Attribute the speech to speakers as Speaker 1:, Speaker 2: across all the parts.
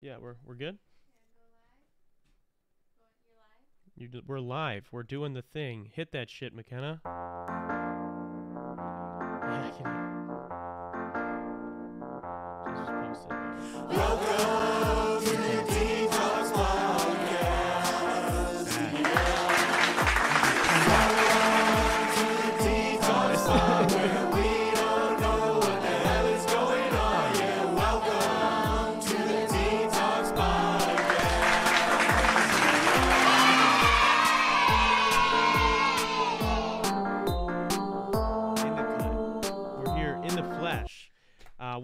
Speaker 1: Yeah, we're we're good. We're live. We're doing the thing. Hit that shit, McKenna. Yeah, I can- Just post it.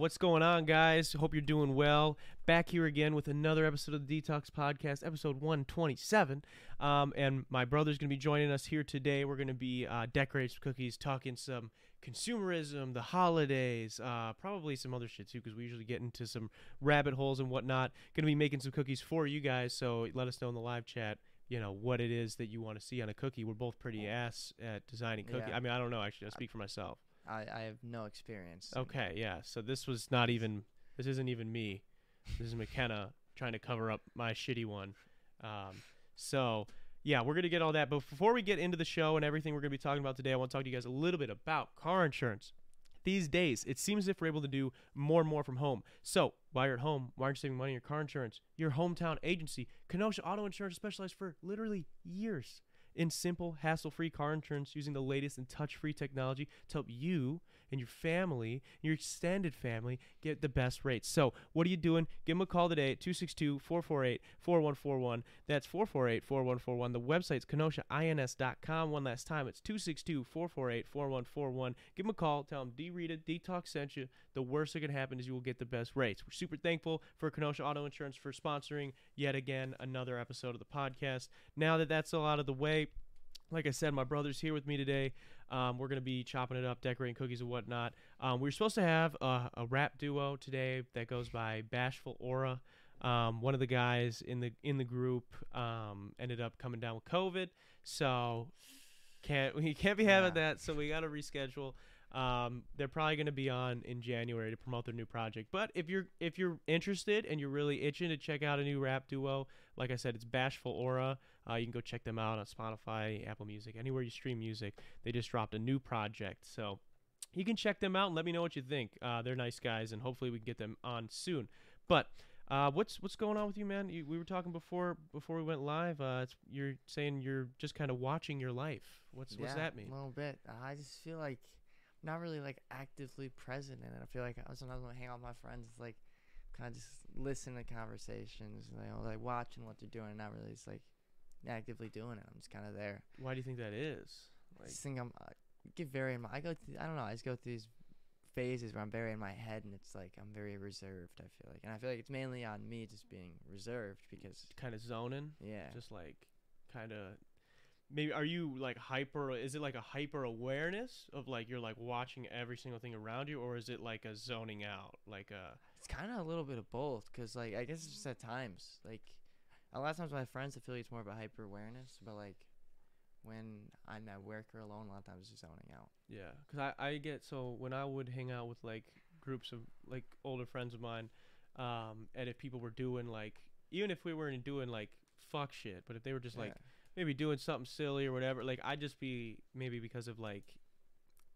Speaker 1: What's going on, guys? Hope you're doing well. Back here again with another episode of the Detox Podcast, episode 127. Um, and my brother's going to be joining us here today. We're going to be uh, decorating some cookies, talking some consumerism, the holidays, uh, probably some other shit too, because we usually get into some rabbit holes and whatnot. Going to be making some cookies for you guys, so let us know in the live chat you know what it is that you want to see on a cookie. We're both pretty ass at designing cookie.
Speaker 2: Yeah.
Speaker 1: I mean, I don't know actually. I speak for myself.
Speaker 2: I, I have no experience.
Speaker 1: Okay, yeah. So this was not even. This isn't even me. This is McKenna trying to cover up my shitty one. Um, so yeah, we're gonna get all that. But before we get into the show and everything we're gonna be talking about today, I want to talk to you guys a little bit about car insurance. These days, it seems as if we're able to do more and more from home. So, while you're at home, why aren't you saving money on your car insurance? Your hometown agency, Kenosha Auto Insurance, specialized for literally years in simple, hassle-free car insurance using the latest and touch-free technology to help you and your family, your extended family, get the best rates. So, what are you doing? Give them a call today at 262-448-4141. That's 448-4141. The website's kenoshains.com. One last time, it's 262-448-4141. Give them a call. Tell them D-Rita Detox sent you. The worst that can happen is you will get the best rates. We're super thankful for Kenosha Auto Insurance for sponsoring yet again another episode of the podcast. Now that that's all out of the way, like I said, my brother's here with me today. Um, we're gonna be chopping it up, decorating cookies and whatnot. Um, we were supposed to have a, a rap duo today that goes by Bashful Aura. Um, one of the guys in the in the group um, ended up coming down with COVID, so can't we can't be having
Speaker 2: Yeah.
Speaker 1: that. So we got to reschedule. Um, they're probably going to be on in January to promote their new project. But if you're if you're interested and you're really itching to check out a new rap duo, like I said, it's Bashful Aura. Uh, you can go check them out on Spotify, Apple Music, anywhere you stream music. They just dropped a new project, so you can check them out and let me know what you think. Uh, they're nice guys, and hopefully we can get them on soon. But uh, what's what's going on with you, man? You, we were talking before before we went live. Uh, it's, you're saying you're just kind of watching your life. What's what's
Speaker 2: Yeah,
Speaker 1: that mean?
Speaker 2: A little bit. I just feel like I'm not really like actively present in it. I feel like I sometimes when I hang out with my friends, it's like kind of just listen to conversations, you know, like watching what they're doing, and not really just like actively doing it. I'm just kind of there.
Speaker 1: Why do you think that is?
Speaker 2: I just think I'm I get very in my I go through, I don't know I just go through these phases where I'm very in my head and it's like I'm very reserved. I feel like, and I feel like it's mainly on me just being reserved because
Speaker 1: kind of zoning,
Speaker 2: yeah,
Speaker 1: just like kind of. Maybe are you like hyper? Is it like a hyper awareness of like you're like watching every single thing around you, or is it like a zoning out? Like a
Speaker 2: It's kind of a little bit of both, cause like I guess it's just at times. Like a lot of times my friends, I feel like it's more about hyper awareness, but like when I'm at work or alone, a lot of times it's just zoning out.
Speaker 1: Yeah, because I, I get so when I would hang out with like groups of like older friends of mine, um, and if people were doing like even if we weren't doing like fuck shit, but if they were just like maybe doing something silly or whatever, like I'd just be maybe because of like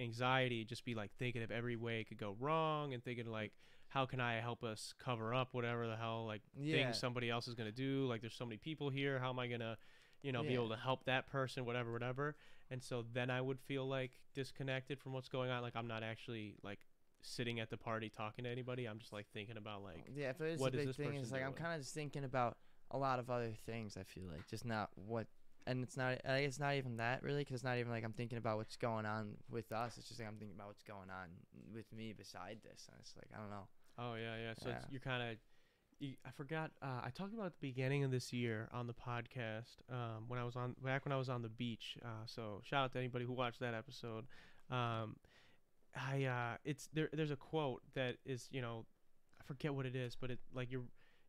Speaker 1: anxiety, just be like thinking of every way it could go wrong and thinking like how can I help us cover up whatever the hell like
Speaker 2: yeah,
Speaker 1: things somebody else is gonna do. Like there's so many people here, how am I gonna you know, be able to help that person, whatever, whatever. And so then I would feel like disconnected from what's going on. Like I'm not actually like sitting at the party talking to anybody. I'm just like thinking about like
Speaker 2: yeah. If it's
Speaker 1: what
Speaker 2: the
Speaker 1: is
Speaker 2: big
Speaker 1: this
Speaker 2: thing
Speaker 1: person
Speaker 2: like I'm kind of just thinking about a lot of other things. I feel like just not what. And it's not. I guess it's not even that really, because it's not even like I'm thinking about what's going on with us. It's just like I'm thinking about what's going on with me beside this. And it's like I don't know.
Speaker 1: Oh yeah, yeah. So
Speaker 2: Yeah.
Speaker 1: you're kind of. I forgot. Uh, I talked about at the beginning of this year on the podcast um, when I was on back when I was on the beach. Uh, so shout out to anybody who watched that episode. Um, I uh, it's there. There's a quote that is you know, I forget what it is, but it like you're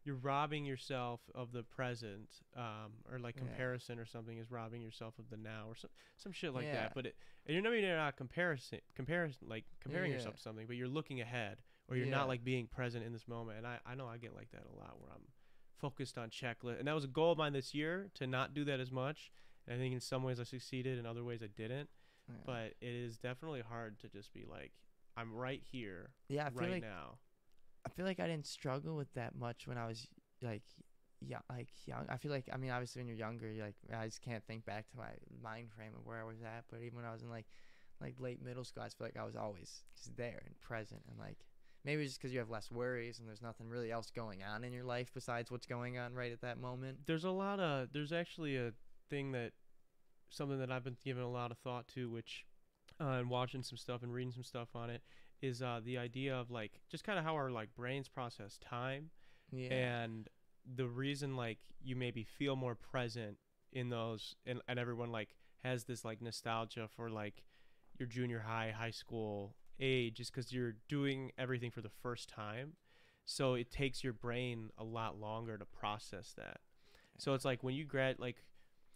Speaker 1: you're robbing yourself of the present, um, or like
Speaker 2: Yeah.
Speaker 1: comparison or something is robbing yourself of the now or some some shit like
Speaker 2: Yeah.
Speaker 1: that. But it and you're not not comparison comparison like comparing
Speaker 2: Yeah.
Speaker 1: yourself to something, but you're looking ahead or you're
Speaker 2: Yeah.
Speaker 1: not like being present in this moment. And I I know I get like that a lot where I'm focused on checklist, and that was a goal of mine this year to not do that as much. And I think in some ways I succeeded, in other ways I didn't.
Speaker 2: Yeah.
Speaker 1: But it is definitely hard to just be like, I'm right here,
Speaker 2: yeah, I feel
Speaker 1: right
Speaker 2: like
Speaker 1: now.
Speaker 2: I feel like I didn't struggle with that much when I was like yeah like young. I feel like I mean obviously when you're younger, you're like I just can't think back to my mind frame of where I was at. But even when I was in like like late middle school, I feel like I was always just there and present and like maybe it's just because you have less worries and there's nothing really else going on in your life besides what's going on right at that moment.
Speaker 1: There's a lot of there's actually a thing that something that I've been giving a lot of thought to, which uh, and watching some stuff and reading some stuff on it is uh, the idea of like just kind of how our like brains process time
Speaker 2: Yeah.
Speaker 1: and the reason like you maybe feel more present in those and, and everyone like has this like nostalgia for like your junior high high school age is because you're doing everything for the first time. So it takes your brain a lot longer to process that. So it's like when you grad like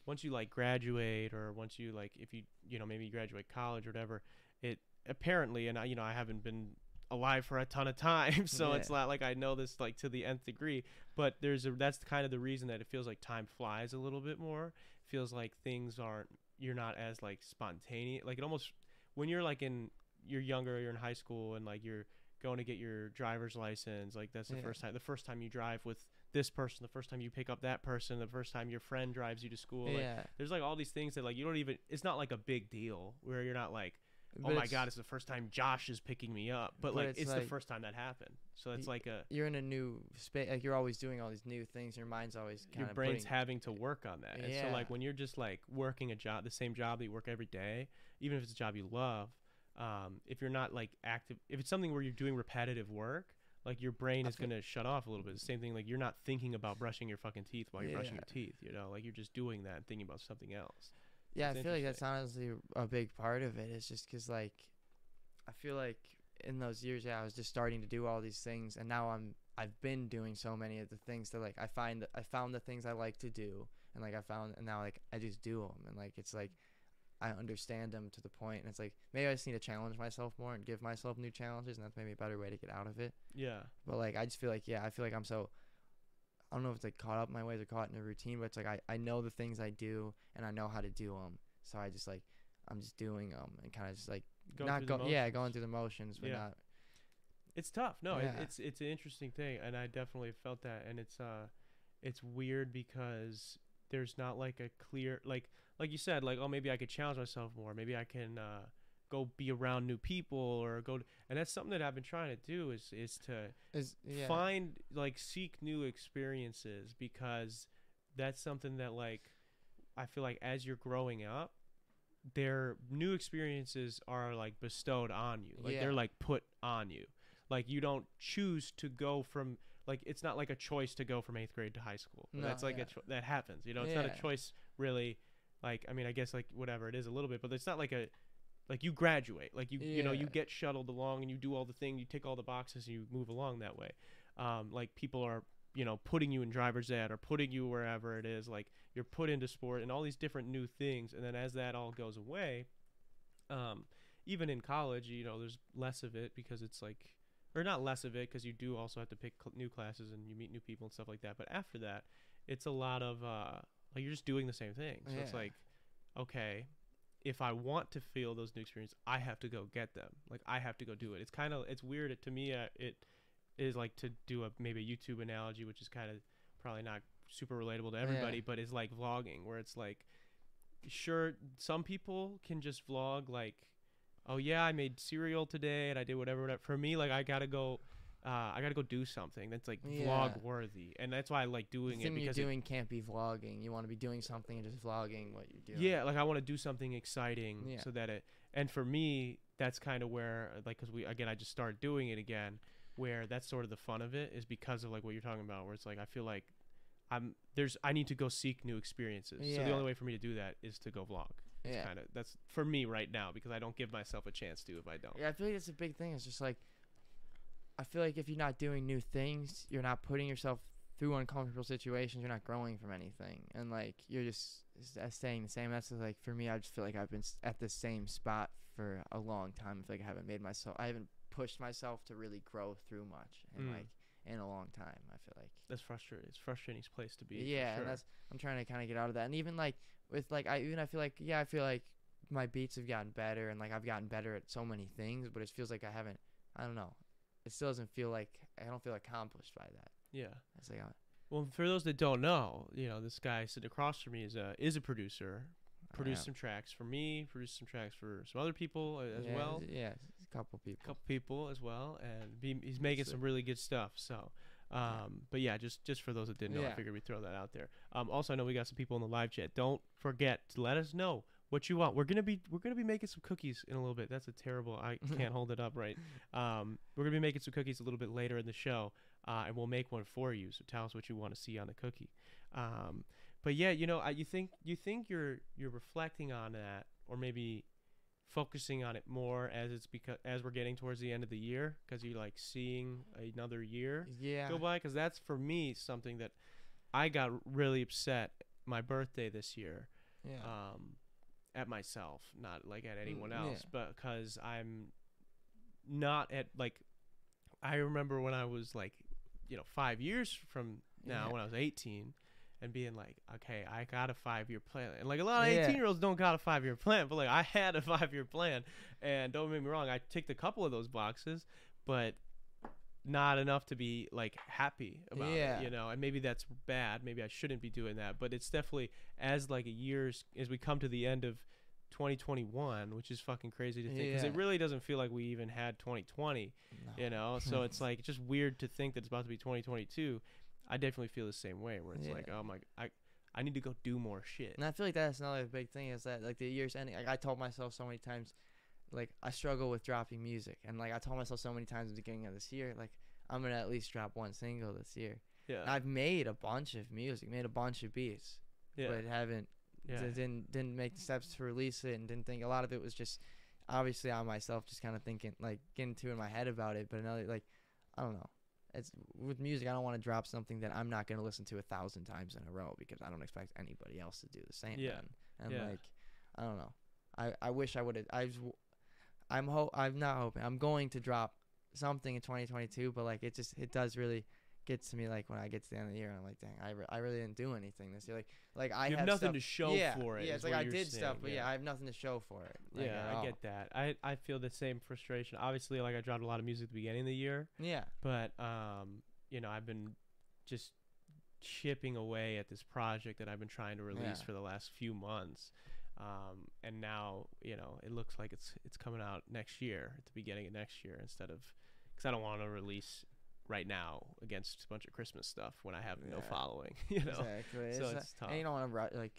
Speaker 1: once you like graduate or once you like if you you know maybe you graduate college or whatever it apparently and I you know I haven't been alive for a ton of time so
Speaker 2: Yeah.
Speaker 1: it's not like I know this like to the nth degree but there's a that's kind of the reason that it feels like time flies a little bit more. Feels like things aren't you're not as like spontaneous like it almost when you're like in you're younger you're in high school and like you're going to get your driver's license like that's the
Speaker 2: Yeah.
Speaker 1: first time the first time you drive with this person the first time you pick up that person the first time your friend drives you to school like,
Speaker 2: yeah.
Speaker 1: there's like all these things that like you don't even it's not like a big deal where you're not like oh my god it's the first time josh is picking me up but,
Speaker 2: But
Speaker 1: like
Speaker 2: it's
Speaker 1: it's, the first time that happened so it's like a
Speaker 2: You're in a new space. Like you're always doing all these new things. Your mind's always kind
Speaker 1: your brain's
Speaker 2: putting,
Speaker 1: having to work on that and so like when you're just like working a job the same job that you work every day even if it's a job you love um, if you're not like active if it's something where you're doing repetitive work like your brain is gonna shut off a little bit. The same thing, like you're not thinking about brushing your fucking teeth while you're brushing your teeth. You know, like you're just doing that and thinking about something else.
Speaker 2: Yeah,
Speaker 1: It's
Speaker 2: I feel like that's honestly a big part of it. It's just because like I feel like in those years, yeah, I was just starting to do all these things, and now I'm I've been doing so many of the things that like I find I found the things I like to do, and like I found, and now like I just do them, and like it's like I understand them to the point, and it's like maybe I just need to challenge myself more and give myself new challenges, and that's maybe a better way to get out of it.
Speaker 1: Yeah,
Speaker 2: But like I just feel like yeah, I feel like I'm so I don't know if it's like caught up in my ways or caught in a routine, but it's like I, I know the things I do and I know how to do them. So I just like I'm just doing them and kind of just like
Speaker 1: Going
Speaker 2: not go yeah going through the motions, but
Speaker 1: Yeah.
Speaker 2: not
Speaker 1: it's tough. No, it, it's it's an interesting thing, and I definitely felt that. And it's uh, it's weird because there's not like a clear like like you said like oh maybe I could challenge myself more. Maybe I can uh go be around new people or go to, and that's something that I've been trying to do is is to
Speaker 2: is yeah.
Speaker 1: find like seek new experiences because that's something that like I feel like as you're growing up their new experiences are like bestowed on you. Like they're like put on you. Like you don't choose to go from like it's not like a choice to go from 8th grade to high school.
Speaker 2: No,
Speaker 1: that's like
Speaker 2: yeah.
Speaker 1: a that happens you know? It's not a choice really like I mean I guess like whatever it is a little bit but it's not like a like you graduate like you you know you get shuttled along and you do all the thing you tick all the boxes and you move along that way. Um, like people are you know putting you in driver's ed or putting you wherever it is like you're put into sport and all these different new things and then as that all goes away um, even in college you know there's less of it because it's like or not less of it because you do also have to pick cl- new classes and you meet new people and stuff like that but after that it's a lot of uh, like you're just doing the same thing so it's like okay if I want to feel those new experiences, I have to go get them. Like I have to go do it. It's kind of it's weird. To me, uh, it is like to do a maybe a YouTube analogy, which is kind of probably not super relatable to everybody,
Speaker 2: Yeah.
Speaker 1: but it's like vlogging, where it's like, sure, some people can just vlog like, oh yeah, I made cereal today and I did whatever. whatever. For me, like I gotta go. Uh, I gotta go do something that's like
Speaker 2: Yeah.
Speaker 1: vlog worthy, and that's why I like
Speaker 2: the
Speaker 1: doing it
Speaker 2: thing you're
Speaker 1: because it-
Speaker 2: doing can't be vlogging. You want to be doing something and just vlogging what you're doing.
Speaker 1: Yeah, like I want to do something exciting
Speaker 2: Yeah.
Speaker 1: so that it. And for me, that's kind of where, like, because we again, I just started doing it again. Where that's sort of the fun of it is because of like what you're talking about, where it's like I feel like I'm there's I need to go seek new experiences. Yeah. So the only way for me to do that is to go vlog. It's
Speaker 2: Yeah.
Speaker 1: kind of that's for me right now because I don't give myself a chance to if I don't.
Speaker 2: Yeah, I feel like it's a big thing. It's just like I feel like if you're not doing new things, you're not putting yourself through uncomfortable situations. You're not growing from anything, and like you're just staying the same. That's like for me. I just feel like I've been at the same spot for a long time. I feel like I haven't made myself. I haven't pushed myself to really grow through much, and
Speaker 1: Mm.
Speaker 2: like in a long time. I feel like.
Speaker 1: That's frustrating. It's a frustrating place to be.
Speaker 2: yeah,
Speaker 1: sure.
Speaker 2: and that's I'm trying to kind of get out of that. And even like with like I even I feel like yeah I feel like my beats have gotten better and like I've gotten better at so many things, but it feels like I haven't. I don't know. It still doesn't feel like I don't feel accomplished by that.
Speaker 1: yeah.
Speaker 2: It's like I,
Speaker 1: Well, for those that don't know, you know, this guy sitting across from me is a is a producer.
Speaker 2: I
Speaker 1: Produced some tracks for me. Produced some tracks for some other people uh, as
Speaker 2: yeah,
Speaker 1: well.
Speaker 2: Yeah, a couple people.
Speaker 1: A couple people as well, and be, he's making some really good stuff. So, um, but yeah, just just for those that didn't know, I figured we'd throw that out there. Um, also, I know we got some people in the live chat. Don't forget to let us know what you want. We're gonna be we're gonna be making some cookies in a little bit. That's a terrible. I can't hold it up right. Um, we're gonna be making some cookies a little bit later in the show, uh, and we'll make one for you. So tell us what you want to see on the cookie. Um, but yeah, you know, I, you think you think you're you're reflecting on that, or maybe focusing on it more as it's because as we're getting towards the end of the year, because you're like seeing another year
Speaker 2: Yeah.
Speaker 1: go by. Because that's for me something that I got really upset my birthday this year
Speaker 2: Yeah.
Speaker 1: um, at myself, not like at anyone
Speaker 2: Mm,
Speaker 1: else,
Speaker 2: yeah.
Speaker 1: but because I'm not at like I remember when I was like you know five years from now
Speaker 2: Yeah.
Speaker 1: when I was 18 and being like okay I got a five year plan and like a lot of
Speaker 2: Yeah.
Speaker 1: 18 year olds don't got a five year plan but like I had a five year plan and don't make me wrong I ticked a couple of those boxes but not enough to be like happy about
Speaker 2: Yeah.
Speaker 1: it you know and maybe that's bad maybe i shouldn't be doing that but it's definitely as like a years as we come to the end of 2021 which is fucking crazy to think because it really doesn't feel like we even had 2020
Speaker 2: No.
Speaker 1: you know so it's like just weird to think that it's about to be 2022 i definitely feel the same way where it's like
Speaker 2: Yeah.
Speaker 1: oh my i i need to go do more shit
Speaker 2: And I feel like that's another big thing is that like the year's ending. Like I told myself so many times, like I struggle with dropping music, and like I told myself so many times at the beginning of this year, like I'm gonna at least drop one single this year. And
Speaker 1: yeah
Speaker 2: I've made a bunch of music, made a bunch of beats,
Speaker 1: yeah
Speaker 2: but haven't
Speaker 1: yeah
Speaker 2: d- didn't didn't make the steps to release it, and didn't think a lot of it was just obviously on myself, just kind of thinking like getting too in my head about it. But another like I don't know. It's with music. I don't want to drop something that I'm not gonna listen to a thousand times in a row because I don't expect anybody else to do the same.
Speaker 1: Yeah.
Speaker 2: then. And
Speaker 1: Yeah.
Speaker 2: like, I don't know. I I wish I would have. I was, I'm ho. I'm not hoping. I'm going to drop something in 2022, but like it just it does really gets to me like when I get to the end of the year and I'm like, dang, I, re- I really didn't do anything this year. Like like I
Speaker 1: you have
Speaker 2: have
Speaker 1: nothing
Speaker 2: stuff,
Speaker 1: to show
Speaker 2: yeah,
Speaker 1: for it
Speaker 2: Yeah, it's like I did stuff, but yeah. I have nothing to show for it. like,
Speaker 1: yeah, I get that. I, I feel the same frustration. Obviously, like I dropped a lot of music at the beginning of the year,
Speaker 2: Yeah.
Speaker 1: but um, you know, I've been just chipping away at this project that I've been trying to release
Speaker 2: Yeah.
Speaker 1: for the last few months. Um, and now, you know, it looks like it's it's coming out next year at the beginning of next year instead of because I don't want to release right now against a bunch of Christmas stuff when I have no following. You know,
Speaker 2: Exactly.
Speaker 1: so
Speaker 2: It's,
Speaker 1: it's tough.
Speaker 2: And you don't want to like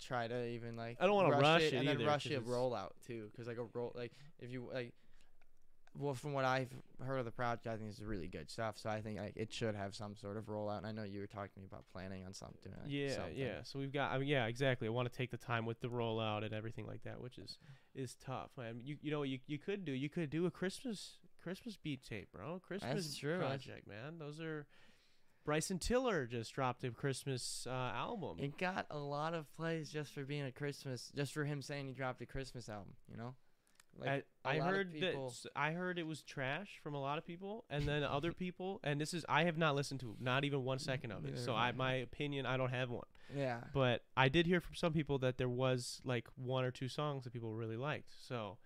Speaker 2: try to even like
Speaker 1: I don't wanna
Speaker 2: rush,
Speaker 1: rush
Speaker 2: it,
Speaker 1: it
Speaker 2: and then
Speaker 1: either,
Speaker 2: rush
Speaker 1: 'cause
Speaker 2: it rollout too, because like a roll like if you like. Well, from what I've heard of the project, I think it's really good stuff. So I think like it should have some sort of rollout. And I know you were talking to me about planning on something. Like
Speaker 1: yeah,
Speaker 2: something.
Speaker 1: yeah. So we've got, I mean, yeah, exactly. I want to take the time with the rollout and everything like that, which is is tough. Man, you you know you you could do you could do a Christmas Christmas beat tape, bro. Christmas
Speaker 2: true,
Speaker 1: project, man. Those are Bryson Tiller just dropped a Christmas uh, album.
Speaker 2: It got a lot of plays just for being a Christmas, just for him saying he dropped a Christmas album. You know,
Speaker 1: I,
Speaker 2: a
Speaker 1: I
Speaker 2: of
Speaker 1: heard that
Speaker 2: people-
Speaker 1: s- I heard it was trash from a lot of people, and then other people, and this is I have not listened to not even one second of it. So I
Speaker 2: I.
Speaker 1: my opinion, I don't have one.
Speaker 2: Yeah.
Speaker 1: But I did hear from some people that there was like one or two songs that people really liked. So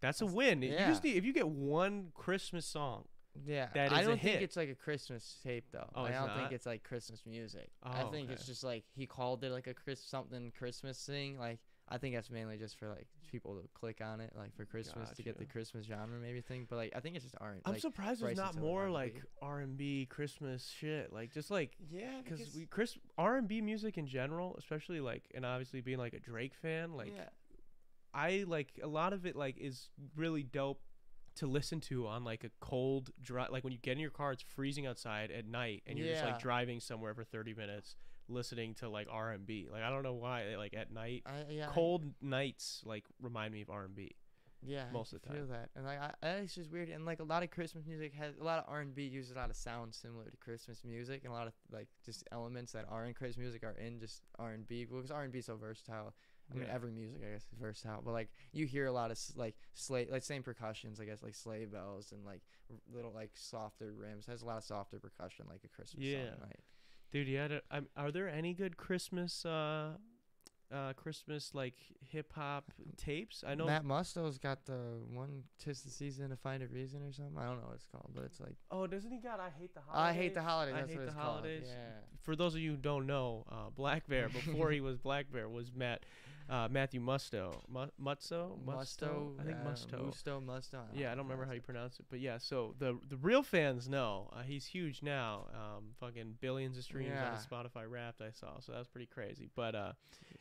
Speaker 1: that's a
Speaker 2: That's-
Speaker 1: win. You just
Speaker 2: yeah.
Speaker 1: need, if you get one Christmas song.
Speaker 2: Yeah,
Speaker 1: That
Speaker 2: I don't think
Speaker 1: hit.
Speaker 2: it's like a Christmas tape though.
Speaker 1: Oh,
Speaker 2: I don't
Speaker 1: not?
Speaker 2: think it's like Christmas music.
Speaker 1: Oh, I
Speaker 2: think it's just like he called it like a Chris something Christmas thing. Like I think that's mainly just for like people to click on it, like for Christmas to get the Christmas genre maybe thing. But like I think it's just aren't.
Speaker 1: I'm
Speaker 2: like,
Speaker 1: surprised there's not more
Speaker 2: R&B.
Speaker 1: like R&B Christmas shit. Like just like
Speaker 2: yeah,
Speaker 1: because we Chris R&B music in general, especially like and obviously being like a Drake fan, like
Speaker 2: yeah,
Speaker 1: I like a lot of it like is really dope to listen to on like a cold dry like when you get in your car it's freezing outside at night and you're just like driving somewhere for 30 minutes listening to like R&B. Like I don't know why like at night
Speaker 2: I, yeah, I-
Speaker 1: cold nights like remind me of R&B.
Speaker 2: yeah,
Speaker 1: most
Speaker 2: I
Speaker 1: of the time.
Speaker 2: feel that, and like I, I, it's just weird. And like a lot of Christmas music has a lot of R and B uses a lot of sounds similar to Christmas music, and a lot of like just elements that are in Christmas music are in just R and B because R and B is so versatile. I mean,
Speaker 1: Yeah.
Speaker 2: every music I guess is versatile, but like you hear a lot of like sleigh, like same percussions, I guess, like sleigh bells and like r- little like softer rims. Has a lot of softer percussion, like a Christmas
Speaker 1: Yeah.
Speaker 2: song, right?
Speaker 1: Dude, you had a, um, are there any good Christmas uh uh Christmas like hip hop tapes? I know
Speaker 2: Matt Musto's got the one "Tis the Season to Find a Reason" or something. I don't know what it's called, but it's like
Speaker 1: Oh, doesn't he got I hate the holidays?
Speaker 2: I hate the holidays.
Speaker 1: I
Speaker 2: That's
Speaker 1: hate the holidays.
Speaker 2: called. Yeah.
Speaker 1: For those of you who don't know, uh, Black Bear before he was Black Bear was Matt uh, Matthew Musto. Mu- Mutso?
Speaker 2: Musto,
Speaker 1: I think
Speaker 2: uh,
Speaker 1: Musto.
Speaker 2: Musto, Musto.
Speaker 1: Yeah, I don't remember how you pronounce it, but yeah. So the the real fans know uh, he's huge now. Um, fucking billions of streams on his Spotify Wrapped I saw, so that was pretty crazy. But uh,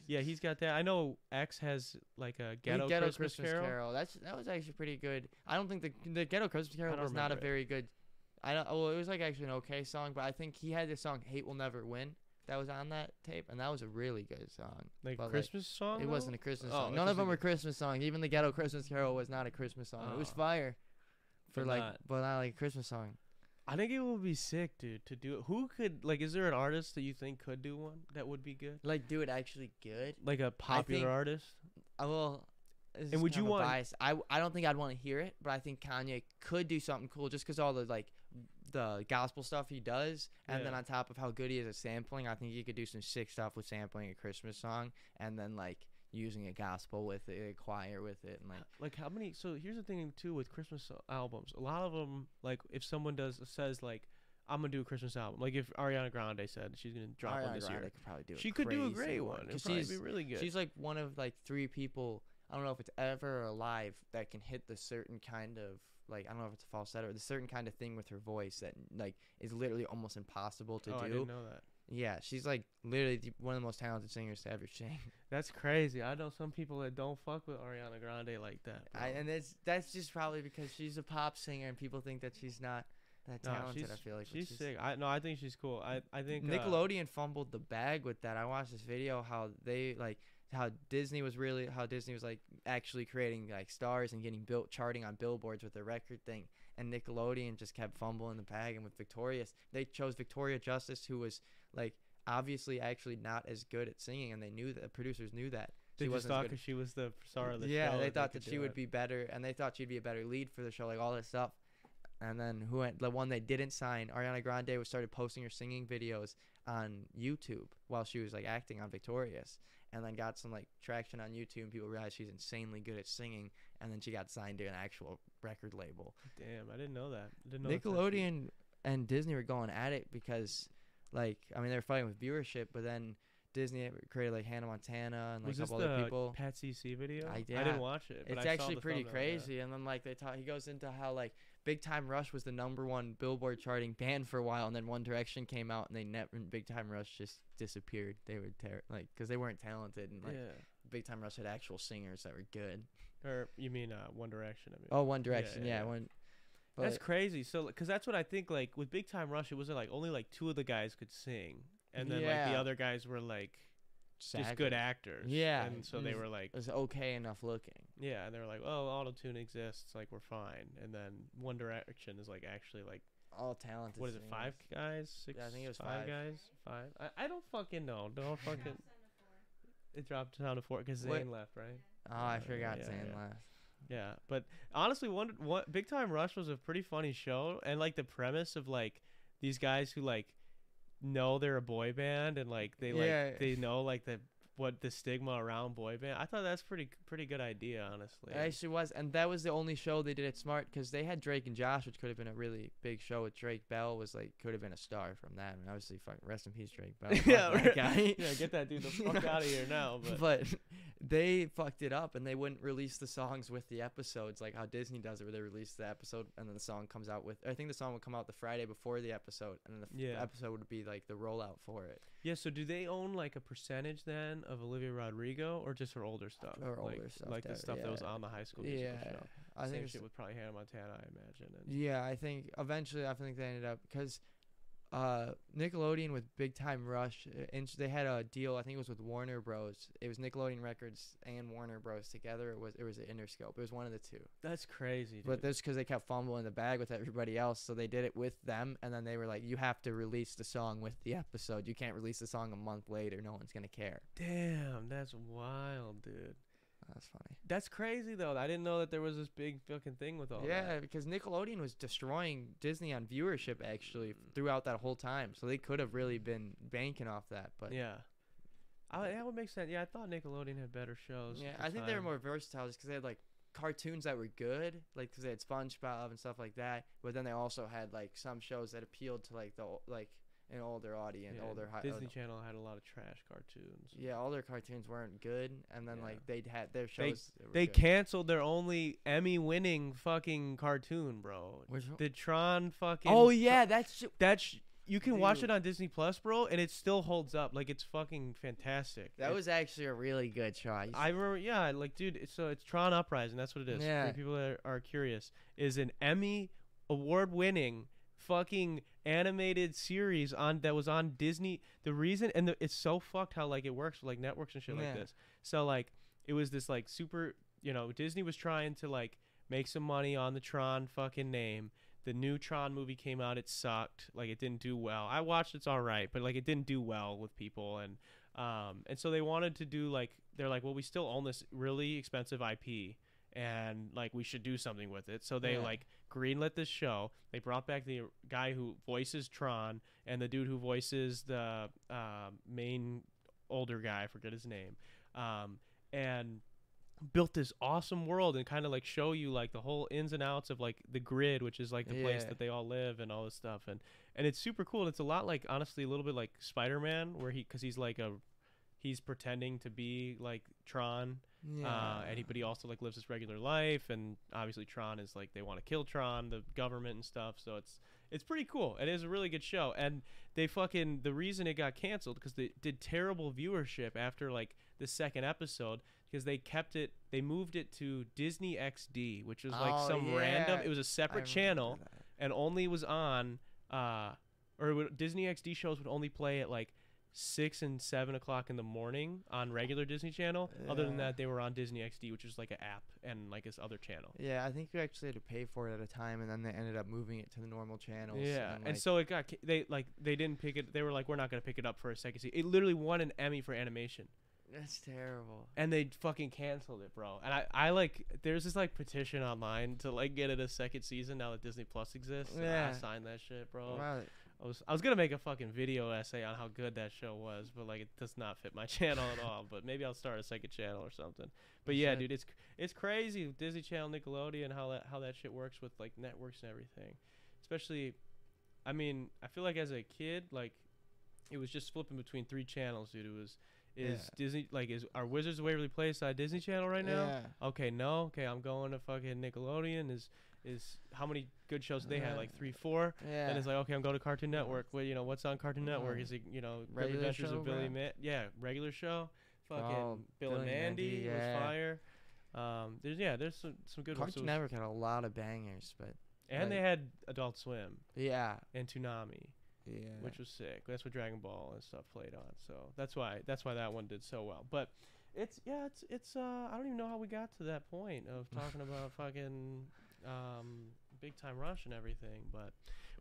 Speaker 1: yeah, he's got that. I know X has like a
Speaker 2: Ghetto,
Speaker 1: ghetto,
Speaker 2: Christmas,
Speaker 1: Christmas, Carol.
Speaker 2: That's that was actually pretty good. I don't think the the Ghetto Christmas Carol was not a
Speaker 1: it.
Speaker 2: very good. I don't. Well, it was like actually an okay song, but I think he had this song "Hate Will Never Win" that was on that tape, and that was a really good song.
Speaker 1: Like
Speaker 2: But, like,
Speaker 1: Christmas song.
Speaker 2: It
Speaker 1: though?
Speaker 2: wasn't a Christmas
Speaker 1: Oh,
Speaker 2: song. None of them
Speaker 1: like
Speaker 2: were Christmas songs. Even the Ghetto Christmas Carol was not a Christmas song. It was
Speaker 1: Oh.
Speaker 2: fire. For
Speaker 1: But
Speaker 2: like,
Speaker 1: not-
Speaker 2: but not like a Christmas song.
Speaker 1: I think it would be sick, dude, to do it. Who could like? Is there an artist that you think could do one that would be good?
Speaker 2: Like, do it actually good.
Speaker 1: Like a popular
Speaker 2: think-
Speaker 1: artist?
Speaker 2: Uh, I will. this
Speaker 1: And would you want-
Speaker 2: bias. I I don't think I'd want to hear it, but I think Kanye could do something cool just because all the like the gospel stuff he does, and then on top of how good he is at sampling, I think he could do some sick stuff with sampling a Christmas song, and then like using a gospel with it, a choir with it, and like
Speaker 1: Like how many? So here's the thing too with Christmas albums. A lot of them, like if someone does says like, I'm gonna do a Christmas album. Like if Ariana Grande said she's gonna drop one this Grande
Speaker 2: year, could probably do.
Speaker 1: It.
Speaker 2: She
Speaker 1: could do a great one. Probably
Speaker 2: she's
Speaker 1: be really good.
Speaker 2: she's like one of like three people. I don't know if it's ever alive that can hit the certain kind of like I don't know if it's a falsetto or the certain kind of thing with her voice that like is literally almost impossible to
Speaker 1: oh, I
Speaker 2: do.
Speaker 1: didn't know that.
Speaker 2: Yeah, she's like literally the, one of the most talented singers to ever sing.
Speaker 1: That's crazy. I know some people that don't fuck with Ariana Grande like that.
Speaker 2: I, and it's that's just probably because she's a pop singer and people think that she's not that talented.
Speaker 1: she's,
Speaker 2: I feel like but
Speaker 1: she's sick. I no, I think she's cool. I I think uh,
Speaker 2: Nickelodeon fumbled the bag with that. I watched this video how they like how Disney was really how Disney was like actually creating like stars and getting built charting on billboards with the record thing and Nickelodeon just kept fumbling the bag and with Victorious they chose Victoria Justice who was like obviously actually not as good at singing and they knew that the producers knew that
Speaker 1: they
Speaker 2: she
Speaker 1: just
Speaker 2: wasn't
Speaker 1: thought because she was the star of the
Speaker 2: yeah,
Speaker 1: show.
Speaker 2: they thought
Speaker 1: could
Speaker 2: that she would
Speaker 1: it.
Speaker 2: be better, and they thought she'd be a better lead for the show, like all this stuff. And then who went, the one they didn't sign, Ariana Grande, was started posting her singing videos on YouTube while she was like acting on Victorious, and then got some like traction on YouTube, and people realized she's insanely good at singing, and then she got signed to an actual record label.
Speaker 1: Damn, I didn't know that. I didn't know that's how she-
Speaker 2: Nickelodeon and Disney were going at it because, like, I mean, they were fighting with viewership, but then Disney created like Hannah Montana and like
Speaker 1: was
Speaker 2: a couple other
Speaker 1: the
Speaker 2: people.
Speaker 1: Pat CC video?
Speaker 2: I-
Speaker 1: I didn't watch it. But
Speaker 2: It's
Speaker 1: I saw
Speaker 2: actually
Speaker 1: the
Speaker 2: pretty
Speaker 1: yeah.
Speaker 2: crazy. And then like they talk, he goes into how like Big Time Rush was the number one Billboard charting band for a while, and then One Direction came out, and they never Big Time Rush just disappeared. They were ter- like because they weren't talented, and like
Speaker 1: yeah.
Speaker 2: Big Time Rush had actual singers that were good.
Speaker 1: Or you mean uh, One Direction? I mean.
Speaker 2: Oh, One Direction,
Speaker 1: yeah,
Speaker 2: yeah,
Speaker 1: yeah.
Speaker 2: one.
Speaker 1: That's crazy. So, because that's what I think. Like with Big Time Rush, it wasn't like only like two of the guys could sing, and then like the other guys were like just good actors.
Speaker 2: Yeah,
Speaker 1: and so
Speaker 2: it
Speaker 1: they were like,
Speaker 2: It was okay enough looking.
Speaker 1: yeah, and they were like, oh, auto tune exists, like we're fine. And then One Direction is like actually like
Speaker 2: All talented.
Speaker 1: what is it, five guys, six?
Speaker 2: Yeah, I think it was
Speaker 1: five,
Speaker 2: five.
Speaker 1: guys, five. I, I don't fucking know. Don't fucking. It dropped down to four because
Speaker 2: What-
Speaker 1: Zayn left, right?
Speaker 2: Oh, I forgot
Speaker 1: yeah,
Speaker 2: Zayn
Speaker 1: yeah.
Speaker 2: left.
Speaker 1: Yeah, but honestly, one what Big Time Rush was a pretty funny show, and like the premise of like these guys who like know they're a boy band and like they like
Speaker 2: Yeah.
Speaker 1: they know like the what the stigma around boy band. I thought that's pretty pretty good idea, honestly.
Speaker 2: It actually was, and that was the only show they did it smart because they had Drake and Josh, which could have been a really big show. With Drake Bell was like could have been a star from that. I mean, obviously, fuck, rest in peace, Drake Bell.
Speaker 1: Yeah, right.
Speaker 2: guy.
Speaker 1: yeah, get that dude the fuck out of here now. But,
Speaker 2: But they fucked it up and they wouldn't release the songs with the episodes like how Disney does it, where they release the episode and then the song comes out with. I think the song would come out the Friday before the episode, and then the
Speaker 1: Yeah.
Speaker 2: episode would be like the rollout for it.
Speaker 1: yeah, so do they own like a percentage then of Olivia Rodrigo or just her older stuff?
Speaker 2: Her
Speaker 1: like,
Speaker 2: older stuff
Speaker 1: like the
Speaker 2: that-
Speaker 1: stuff that was
Speaker 2: yeah.
Speaker 1: on the High School Musical
Speaker 2: Yeah,
Speaker 1: show.
Speaker 2: I
Speaker 1: Same
Speaker 2: think
Speaker 1: shit
Speaker 2: it's-
Speaker 1: with probably Hannah Montana, I imagine. And
Speaker 2: Yeah, I think eventually I think they ended up because uh, Nickelodeon with Big Time Rush, uh, and they had a deal. I think it was with Warner Bros. It was Nickelodeon Records and Warner Bros. together. It was it was an Interscope. It was one of the two.
Speaker 1: That's crazy, dude.
Speaker 2: But that's because they kept fumbling the bag with everybody else, so they did it with them, and then they were like, "You have to release the song with the episode. You can't release the song a month later. No one's gonna care."
Speaker 1: Damn, that's wild, dude.
Speaker 2: That's funny.
Speaker 1: That's crazy though. I didn't know that there was this big fucking thing with all
Speaker 2: yeah,
Speaker 1: that.
Speaker 2: because Nickelodeon was destroying Disney on viewership actually
Speaker 1: Mm.
Speaker 2: throughout that whole time, so they could have really been banking off that. But
Speaker 1: yeah. I, that would make sense. Yeah, I thought Nickelodeon had better shows.
Speaker 2: Yeah, I think they were more versatile just because they had like cartoons that were good, like because they had SpongeBob and stuff like that. But then they also had like some shows that appealed to like the ol- like an older audience,
Speaker 1: Yeah,
Speaker 2: older high.
Speaker 1: Disney
Speaker 2: uh,
Speaker 1: Channel had a lot of trash cartoons.
Speaker 2: yeah, all their cartoons weren't good, and then
Speaker 1: Yeah.
Speaker 2: like they'd had their shows.
Speaker 1: They
Speaker 2: good.
Speaker 1: canceled their only Emmy-winning fucking cartoon, bro.
Speaker 2: Which?
Speaker 1: The Tron fucking.
Speaker 2: Oh yeah, that's sh-
Speaker 1: That sh- you can watch it on Disney Plus, bro, and it still holds up. Like it's fucking fantastic.
Speaker 2: that
Speaker 1: It-
Speaker 2: was actually a really good show. I,
Speaker 1: remember, yeah, like, dude. It's, so it's Tron Uprising. That's what it is.
Speaker 2: Yeah.
Speaker 1: For people that are curious, is an Emmy award-winning fucking animated series on that was on Disney. The reason and the, it's so fucked how like it works with like networks and shit
Speaker 2: Yeah.
Speaker 1: like this. So like it was this like super, you know, Disney was trying to like make some money on the Tron fucking name. The new Tron movie came out. It sucked. Like it didn't do well. I watched. It's all right, but like it didn't do well with people, and um, and so they wanted to do like they're like, well, we still own this really expensive IP, and like we should do something with it. So they
Speaker 2: Yeah.
Speaker 1: like greenlit this show. They brought back the guy who voices Tron and the dude who voices the uh, main older guy. I forget his name. Um, and built this awesome world and kind of like show you like the whole ins and outs of like the grid which is like the place that they all live and all this stuff and and it's super cool it's a lot like honestly a little bit like spider-man where he because he's like a he's pretending to be like tron
Speaker 2: yeah.
Speaker 1: uh, and he, but he also like lives his regular life, and obviously Tron is like they want to kill Tron, the government and stuff. So it's it's pretty cool. It is a really good show, and they fucking the reason it got canceled because they did terrible viewership after like the second episode because they kept it they moved it to Disney XD, which was like
Speaker 2: Oh,
Speaker 1: some random. It was a separate channel
Speaker 2: that.
Speaker 1: and only was on uh or would, Disney XD shows would only play at like six and seven o'clock in the morning on regular Disney Channel. Other than that, they were on Disney XD, which is like an app and like this other channel.
Speaker 2: Yeah, I think you actually had to pay for it at a time, and then they ended up moving it to the normal channels.
Speaker 1: Yeah,
Speaker 2: and,
Speaker 1: and so it got they like they didn't pick it. They were like, we're not gonna pick it up for a second season. It literally won an Emmy for animation,
Speaker 2: that's terrible.
Speaker 1: and they fucking canceled it, bro. And I, I like there's this like petition online to like get it a second season now that Disney Plus exists.
Speaker 2: Yeah.
Speaker 1: I signed that shit, bro.
Speaker 2: Wow.
Speaker 1: I was I was gonna make a fucking video essay on how good that show was, but like it does not fit my channel at all. But maybe I'll start a second channel or something. But yeah, dude, it's it's crazy Disney Channel, Nickelodeon, how that how that shit works with like networks and everything. Especially, I mean, I feel like as a kid, like it was just flipping between three channels, dude. It was is
Speaker 2: Yeah.
Speaker 1: Disney like is are Wizards of Waverly Place on Disney Channel right now?
Speaker 2: Yeah.
Speaker 1: Okay, no. Okay, I'm going to fucking Nickelodeon. Is is how many good shows they had? Like three, four.
Speaker 2: Yeah.
Speaker 1: And it's like, okay, I'm going to Cartoon Network. Well, you know, what's on Cartoon Network?
Speaker 2: Uh,
Speaker 1: Is it, you know,
Speaker 2: regular
Speaker 1: Adventures
Speaker 2: show,
Speaker 1: of Billy? Man? Yeah, regular show. Fucking
Speaker 2: Oh,
Speaker 1: Bill and
Speaker 2: Billy and
Speaker 1: Mandy,
Speaker 2: Mandy,
Speaker 1: was
Speaker 2: yeah.
Speaker 1: fire. Um, there's yeah, there's some some good ones.
Speaker 2: Cartoon
Speaker 1: was-
Speaker 2: Network had a lot of bangers, but
Speaker 1: and they had Adult Swim
Speaker 2: yeah,
Speaker 1: and Toonami,
Speaker 2: yeah.
Speaker 1: which was sick. That's what Dragon Ball and stuff played on. So that's why that's why that one did so well. But it's yeah, it's it's uh I don't even know how we got to that point of talking about fucking um Big Time Rush and everything, but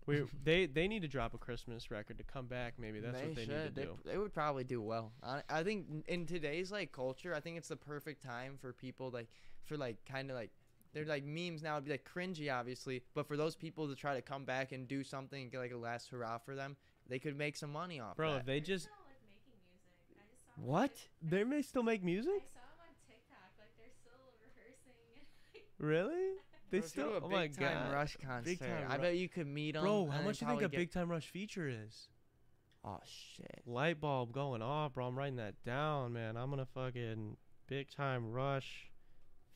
Speaker 1: we they they need to drop a Christmas record to come back. Maybe that's what they need to.
Speaker 2: They,
Speaker 1: do.
Speaker 2: they would probably do well. I, I think in today's like culture, I think it's the perfect time for people like for like kind of like they're like memes now would be like cringy, obviously, but for those people to try to come back and do something and get like a last hurrah for them, they could make some money off
Speaker 1: Bro,
Speaker 2: that.
Speaker 1: if they just
Speaker 3: still like making music. I just
Speaker 2: What?
Speaker 3: on
Speaker 1: they may still make music.
Speaker 3: I saw them on TikTok. Like they're still rehearsing.
Speaker 1: Really? They
Speaker 2: Bro,
Speaker 1: still?
Speaker 2: do a
Speaker 1: Oh my
Speaker 2: Big Time
Speaker 1: god,
Speaker 2: Rush concert.
Speaker 1: Big Time
Speaker 2: I
Speaker 1: Ru-
Speaker 2: bet you could meet them.
Speaker 1: bro! How much do you think a Big Time Rush feature is?
Speaker 2: Oh shit.
Speaker 1: Light bulb going off, bro. I'm writing that down, man. I'm gonna fucking Big Time Rush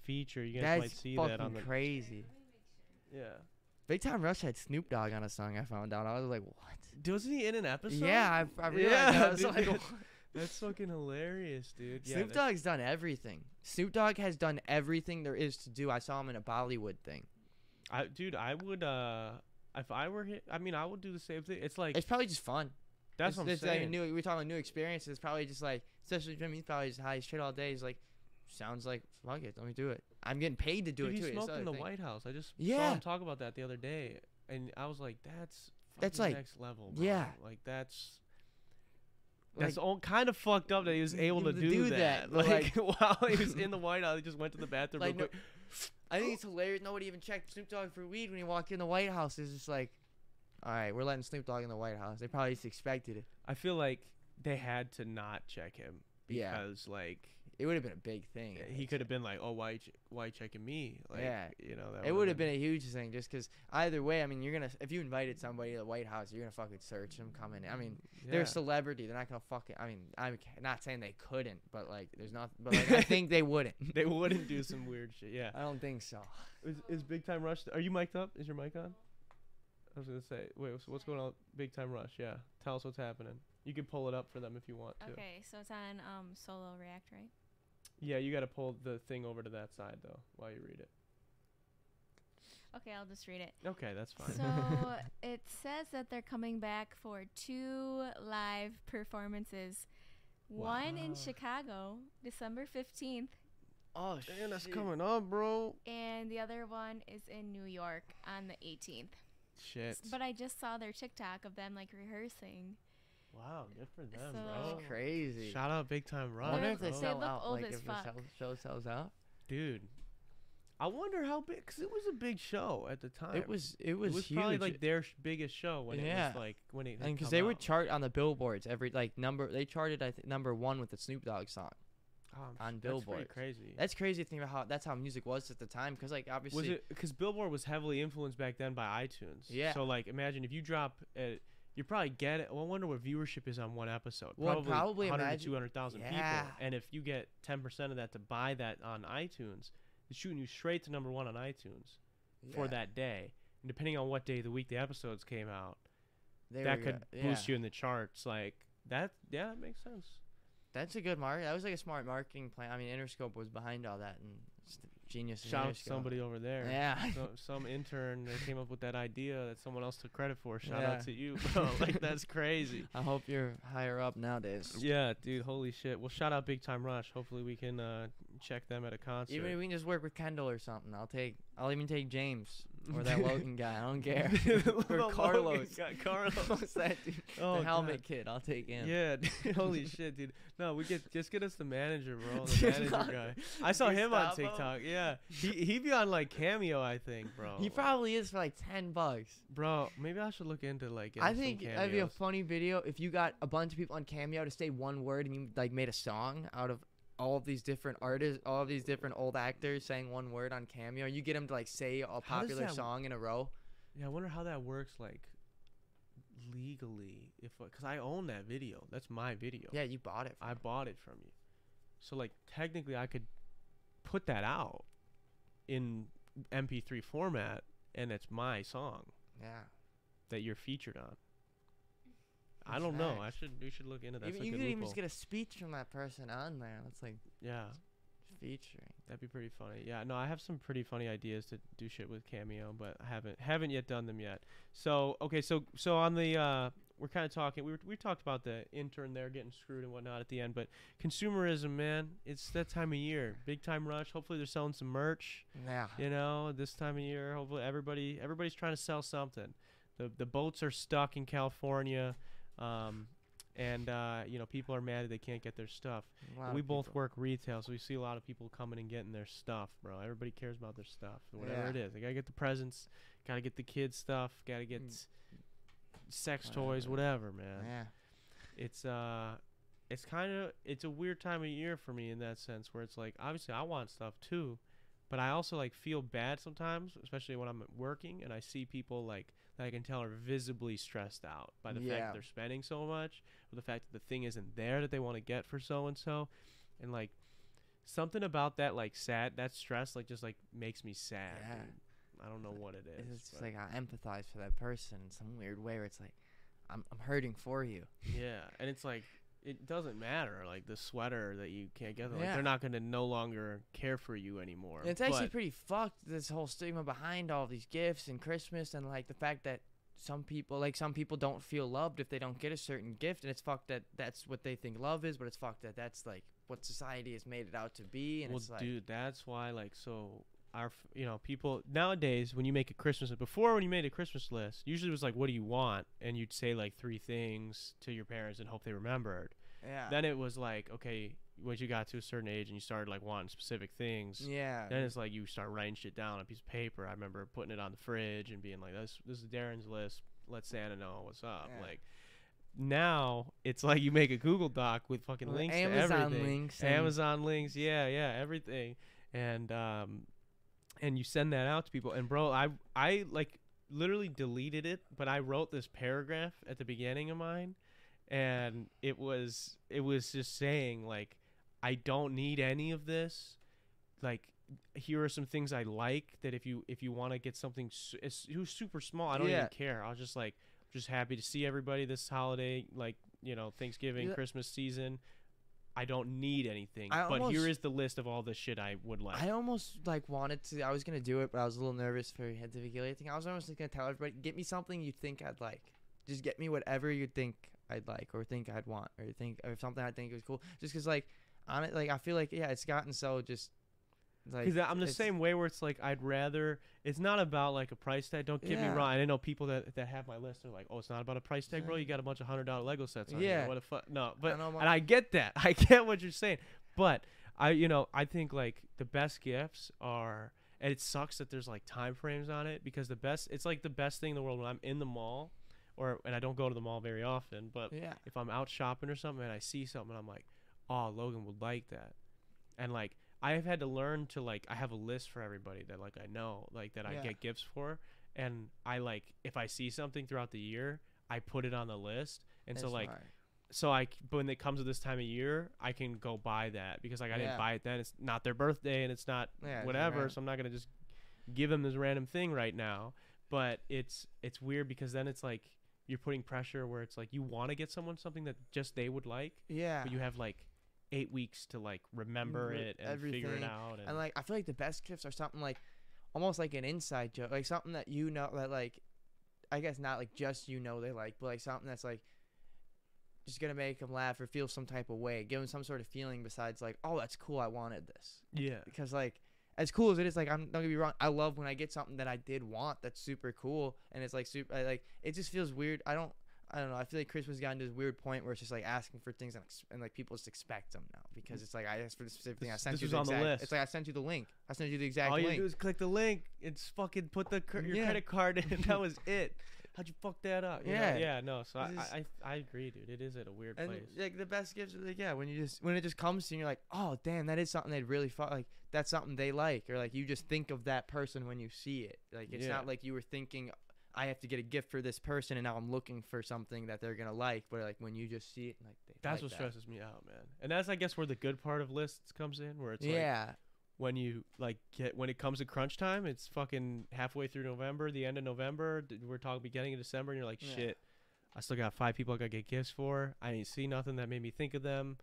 Speaker 1: feature. You guys might see
Speaker 2: fucking
Speaker 1: that on the
Speaker 2: crazy.
Speaker 3: Let me
Speaker 1: yeah.
Speaker 2: Big Time Rush had Snoop Dogg on a song. I found out. I was like, what?
Speaker 1: Wasn't he in an episode?
Speaker 2: Yeah, I, I realized.
Speaker 1: Yeah,
Speaker 2: that. I was
Speaker 1: dude.
Speaker 2: like, what?
Speaker 1: That's fucking hilarious, dude.
Speaker 2: Snoop
Speaker 1: that's-
Speaker 2: Dogg's done everything. Snoop Dogg has done everything there is to do. I saw him in a Bollywood thing.
Speaker 1: I, dude, I would. uh if I were him, I mean, I would do the same thing. It's like
Speaker 2: It's probably just fun.
Speaker 1: that's
Speaker 2: it's,
Speaker 1: what I'm
Speaker 2: it's like
Speaker 1: saying.
Speaker 2: new. We're talking about new experiences. It's probably just like, especially Jimmy. He's probably just high as shit all day. He's like, sounds like fuck it. Let me do it. I'm getting paid to do
Speaker 1: Dude,
Speaker 2: it
Speaker 1: he
Speaker 2: too.
Speaker 1: Smoked in the
Speaker 2: thing.
Speaker 1: White House. I just saw
Speaker 2: Yeah.
Speaker 1: him talk about that the other day, and I was like, that's
Speaker 2: That's like-
Speaker 1: next level. Bro.
Speaker 2: yeah.
Speaker 1: like that's.
Speaker 2: Like,
Speaker 1: That's all kind of fucked up that he was able to
Speaker 2: to
Speaker 1: do,
Speaker 2: do
Speaker 1: that.
Speaker 2: that, but,
Speaker 1: Like, while he was in the White House, he just went to the bathroom.
Speaker 2: Like,
Speaker 1: real
Speaker 2: no- I think it's hilarious. Nobody even checked Snoop Dogg for weed when he walked in the White House. It's just like, all right, we're letting Snoop Dogg in the White House. They probably just expected it.
Speaker 1: I feel like they had to not check him
Speaker 2: Yeah.
Speaker 1: because like
Speaker 2: It would have been a big thing. I
Speaker 1: he could have been like, oh, why, ch- why checking me? Like,
Speaker 2: Yeah.
Speaker 1: you know, that
Speaker 2: It would have been a huge thing just because either way, I mean, you're gonna if you invited somebody to the White House, you're gonna fucking search them coming. In. I mean, they're a celebrity. They're not gonna fucking. I mean, I'm not saying they couldn't, but like, there's not. But like, I think they wouldn't.
Speaker 1: they wouldn't do some weird shit. Yeah.
Speaker 2: I don't think so.
Speaker 1: Is, is Big Time Rush? Are you mic'd up? Is your mic on? I was gonna say. Wait, what's, what's going on? Big Time Rush. Yeah. Tell us what's happening. You can pull it up for them if you want to.
Speaker 3: Okay, so it's on um Solo React, right?
Speaker 1: Yeah, you got to pull the thing over to that side though while you read it.
Speaker 3: Okay, I'll just read it.
Speaker 1: Okay, that's fine.
Speaker 3: So it says that they're coming back for two live performances. One in Chicago, December 15th,
Speaker 2: Oh
Speaker 1: Damn, that's coming up, bro.
Speaker 3: and the other one is in New York on the 18th.
Speaker 1: Shit.
Speaker 3: But I just saw their TikTok of them like rehearsing.
Speaker 1: Wow, good for them,
Speaker 3: So-
Speaker 1: bro.
Speaker 2: That's crazy.
Speaker 1: Shout out Big Time
Speaker 2: I
Speaker 1: Rush.
Speaker 2: wonder
Speaker 3: They're-
Speaker 2: if they
Speaker 3: they
Speaker 2: sell
Speaker 3: look
Speaker 2: out.
Speaker 3: old
Speaker 2: like
Speaker 3: as
Speaker 2: if the
Speaker 3: fuck.
Speaker 2: sell- show sells out.
Speaker 1: Dude. I wonder how big, cause it was a big show at the time.
Speaker 2: It was. It was,
Speaker 1: It was
Speaker 2: huge.
Speaker 1: probably like their sh- biggest show when it
Speaker 2: Yeah.
Speaker 1: was like when it. had
Speaker 2: and because
Speaker 1: come
Speaker 2: they would
Speaker 1: out.
Speaker 2: chart on the billboards every like number. They charted I think number one with the Snoop Dogg song.
Speaker 1: Oh,
Speaker 2: on
Speaker 1: that's pretty
Speaker 2: Billboard.
Speaker 1: crazy.
Speaker 2: That's crazy to think about how that's how music was at the time. Because like obviously,
Speaker 1: Was it because Billboard was heavily influenced back then by iTunes?
Speaker 2: Yeah.
Speaker 1: So like, imagine if you drop, it, you probably get it. Well, I wonder what viewership is on one episode.
Speaker 2: Well,
Speaker 1: probably,
Speaker 2: probably
Speaker 1: 100 to 200,000
Speaker 2: Yeah.
Speaker 1: people. And if you get 10% of that to buy that on iTunes, it's shooting you straight to number one on iTunes for that day. And depending on what day of the week the episodes came out,
Speaker 2: They
Speaker 1: that could boost
Speaker 2: yeah.
Speaker 1: you in the charts. Like that, yeah, that makes sense.
Speaker 2: That's a good market. That was like a smart marketing plan. I mean, Interscope was behind all that and genius.
Speaker 1: Shout out somebody over there.
Speaker 2: Yeah.
Speaker 1: so, some intern that came up with that idea that someone else took credit for. Shout
Speaker 2: Yeah.
Speaker 1: out to you, bro. like that's crazy.
Speaker 2: I hope you're higher up nowadays.
Speaker 1: Yeah, dude. Holy shit. Well, shout out Big Time Rush. Hopefully we can uh, check them at a concert.
Speaker 2: Even if we can just work with Kendall or something, I'll take. I'll even take James or that Logan guy. I don't care. Or Carlos.
Speaker 1: guy, Carlos.
Speaker 2: What's that dude?
Speaker 1: Oh,
Speaker 2: the helmet
Speaker 1: God.
Speaker 2: kid. I'll take him.
Speaker 1: Yeah, dude, holy shit, dude. No, we get just get us the manager, bro. The manager guy. I saw him on? TikTok. Yeah, he he be on like Cameo, I think, bro.
Speaker 2: He probably is for like ten bucks.
Speaker 1: bro. Maybe I should look into like.
Speaker 2: I think that'd be a funny video if you got a bunch of people on Cameo to say one word and you like made a song out of all of these different artists, all of these different old actors saying one word on Cameo. You get them to like say a popular
Speaker 1: that-
Speaker 2: song in a row.
Speaker 1: Yeah, I wonder how that works, like legally, if uh, because I own that video. That's my video.
Speaker 2: Yeah, you bought it.
Speaker 1: I bought it from you. So like technically I could put that out in MP3 format and it's my song
Speaker 2: yeah.
Speaker 1: that you're featured on. I don't know. I should we should look into that.
Speaker 2: Even, you could even just get a speech from that person on there. That's like
Speaker 1: yeah,
Speaker 2: featuring.
Speaker 1: that'd be pretty funny. Yeah, no, I have some pretty funny ideas to do shit with Cameo, but I haven't haven't yet done them yet. So okay, so so on the uh, we're kind of talking. We were, we talked about the intern there getting screwed and whatnot at the end, but consumerism, man, it's that time of year. Big time rush. Hopefully they're selling some merch.
Speaker 2: Yeah.
Speaker 1: You know, this time of year, hopefully everybody everybody's trying to sell something. The the boats are stuck in California, um, and uh, you know people are mad that they can't get their stuff. We both
Speaker 2: people.
Speaker 1: work retail, so we see a lot of people coming and getting their stuff, bro. Everybody cares about their stuff, whatever
Speaker 2: Yeah.
Speaker 1: it is. They gotta get the presents, gotta get the kids stuff, gotta get
Speaker 2: Mm.
Speaker 1: sex toys,
Speaker 2: Whatever.
Speaker 1: whatever, man.
Speaker 2: Yeah.
Speaker 1: It's uh, it's kind of it's a weird time of year for me in that sense, where it's like obviously I want stuff too, but I also like feel bad sometimes, especially when I'm working and I see people like that I can tell are visibly stressed out by the fact
Speaker 2: Yeah.
Speaker 1: that they're spending so much, or the fact that the thing isn't there that they want to get for so and so, and like something about that like sad that stress like just like makes me sad.
Speaker 2: Yeah.
Speaker 1: I don't know what it is.
Speaker 2: It's just like I empathize for that person in some weird way where it's like I'm I'm hurting for you.
Speaker 1: yeah, and it's like it doesn't matter. Like the sweater that you can't get, like
Speaker 2: Yeah.
Speaker 1: they're not gonna no longer care for you anymore.
Speaker 2: And it's actually
Speaker 1: But-
Speaker 2: pretty fucked. This whole stigma behind all these gifts and Christmas, and like the fact that some people, like some people, don't feel loved if they don't get a certain gift, and it's fucked that that's what they think love is, but it's fucked that that's like what society has made it out to be, and
Speaker 1: well,
Speaker 2: it's like,
Speaker 1: dude, that's why like so our f- you know people nowadays when you make a Christmas before when you made a Christmas list usually it was like what do you want and you'd say like three things to your parents and hope they remembered.
Speaker 2: yeah,
Speaker 1: Then it was like okay once you got to a certain age and you started like wanting specific things.
Speaker 2: yeah,
Speaker 1: Then it's like you start writing shit down on a piece of paper. I remember putting it on the fridge and being like, "This, this is Darren's list. Let Santa know what's up."
Speaker 2: Yeah.
Speaker 1: Like now, it's like you make a Google Doc with fucking links
Speaker 2: Amazon
Speaker 1: to everything.
Speaker 2: links
Speaker 1: Amazon links, yeah, yeah, everything, and um, and you send that out to people. And bro, I I like literally deleted it, but I wrote this paragraph at the beginning of mine, and it was it was just saying like, I don't need any of this, like here are some things I like that if you if you want to get something su- it's super small, I don't
Speaker 2: Yeah.
Speaker 1: even care. I was just like just happy to see everybody this holiday, like you know Thanksgiving,
Speaker 2: Yeah.
Speaker 1: Christmas season. I don't need anything,
Speaker 2: I
Speaker 1: but here is the list of all the shit I would like.
Speaker 2: I almost like wanted to. I was gonna do it, but I was a little nervous for head to thing. I was almost gonna tell everybody, get me something you think I'd like. Just get me whatever you think I'd like, or think I'd want, or think, or something I think was cool. Just cause like, on it, like I feel like yeah, it's gotten so just like.
Speaker 1: Because I'm the same way where it's like I'd rather it's not about like a price tag. Don't get me wrong. I know people that that have my list are like, oh, it's not about a price tag, bro. You got a bunch of hundred dollar Lego sets on
Speaker 2: Yeah.
Speaker 1: here. What the fuck? No, but
Speaker 2: my-
Speaker 1: and I get that. I get what you're saying, but I you know I think like the best gifts are. And it sucks that there's like time frames on it because the best it's like the best thing in the world when I'm in the mall or and I don't go to the mall very often, but
Speaker 2: Yeah.
Speaker 1: if I'm out shopping or something and I see something, I'm like, oh, Logan would like that. And like, I have had to learn to like, I have a list for everybody that like I know, like that I
Speaker 2: Yeah.
Speaker 1: get gifts for. And I like, if I see something throughout the year, I put it on the list. And so like,
Speaker 2: smart.
Speaker 1: so I, when it comes to this time of year, I can go buy that because like I
Speaker 2: Yeah.
Speaker 1: didn't buy it then. It's not their birthday and it's not
Speaker 2: Yeah,
Speaker 1: whatever. So I'm not gonna just give them this random thing right now. But it's it's weird because then it's like you're putting pressure where it's like you want to get someone something that just they would like,
Speaker 2: yeah.
Speaker 1: but you have like eight weeks to like remember
Speaker 2: Re-
Speaker 1: it and figure it out. And,
Speaker 2: And like I feel like the best gifts are something like almost like an inside joke, like something that you know that like I guess not like just you know they like, but like something that's like just gonna make them laugh or feel some type of way, give them some sort of feeling besides like oh that's cool I wanted this
Speaker 1: yeah,
Speaker 2: because like as cool as it is like I'm don't get me wrong I love when I get something that I did want that's super cool and it's like super I, like it just feels weird I don't. I don't know. I feel like Christmas gotten to this weird point where it's just like asking for things and, and like people just expect them now because it's like I asked for the specific thing. I sent
Speaker 1: this
Speaker 2: you the
Speaker 1: on the
Speaker 2: exact,
Speaker 1: list.
Speaker 2: It's like I sent you the link. I sent you the exact
Speaker 1: all you
Speaker 2: link.
Speaker 1: do is click the link. It's fucking put the your
Speaker 2: Yeah.
Speaker 1: credit card in. that was it. How'd you fuck that up? You know?
Speaker 2: Yeah.
Speaker 1: yeah, no. So I,
Speaker 2: is-
Speaker 1: I I agree, dude. It is at a weird
Speaker 2: and
Speaker 1: place.
Speaker 2: like the best gifts are like yeah when you just when it just comes to you you're like oh damn that is something they'd really fu- like that's something they like or like you just think of that person when you see it like it's
Speaker 1: Yeah.
Speaker 2: not like you were thinking I have to get a gift for this person and now I'm looking for something that they're gonna like but like when you just see it like they
Speaker 1: That's
Speaker 2: like
Speaker 1: what
Speaker 2: that.
Speaker 1: stresses me out, man. And that's I guess where the good part of lists comes in, where it's like
Speaker 2: yeah
Speaker 1: when you like get when it comes to crunch time, it's fucking halfway through November, the end of November. We're talking beginning of December, and you're like,
Speaker 2: Yeah.
Speaker 1: shit. I still got five people I gotta get gifts for. I ain't see nothing that made me think of them.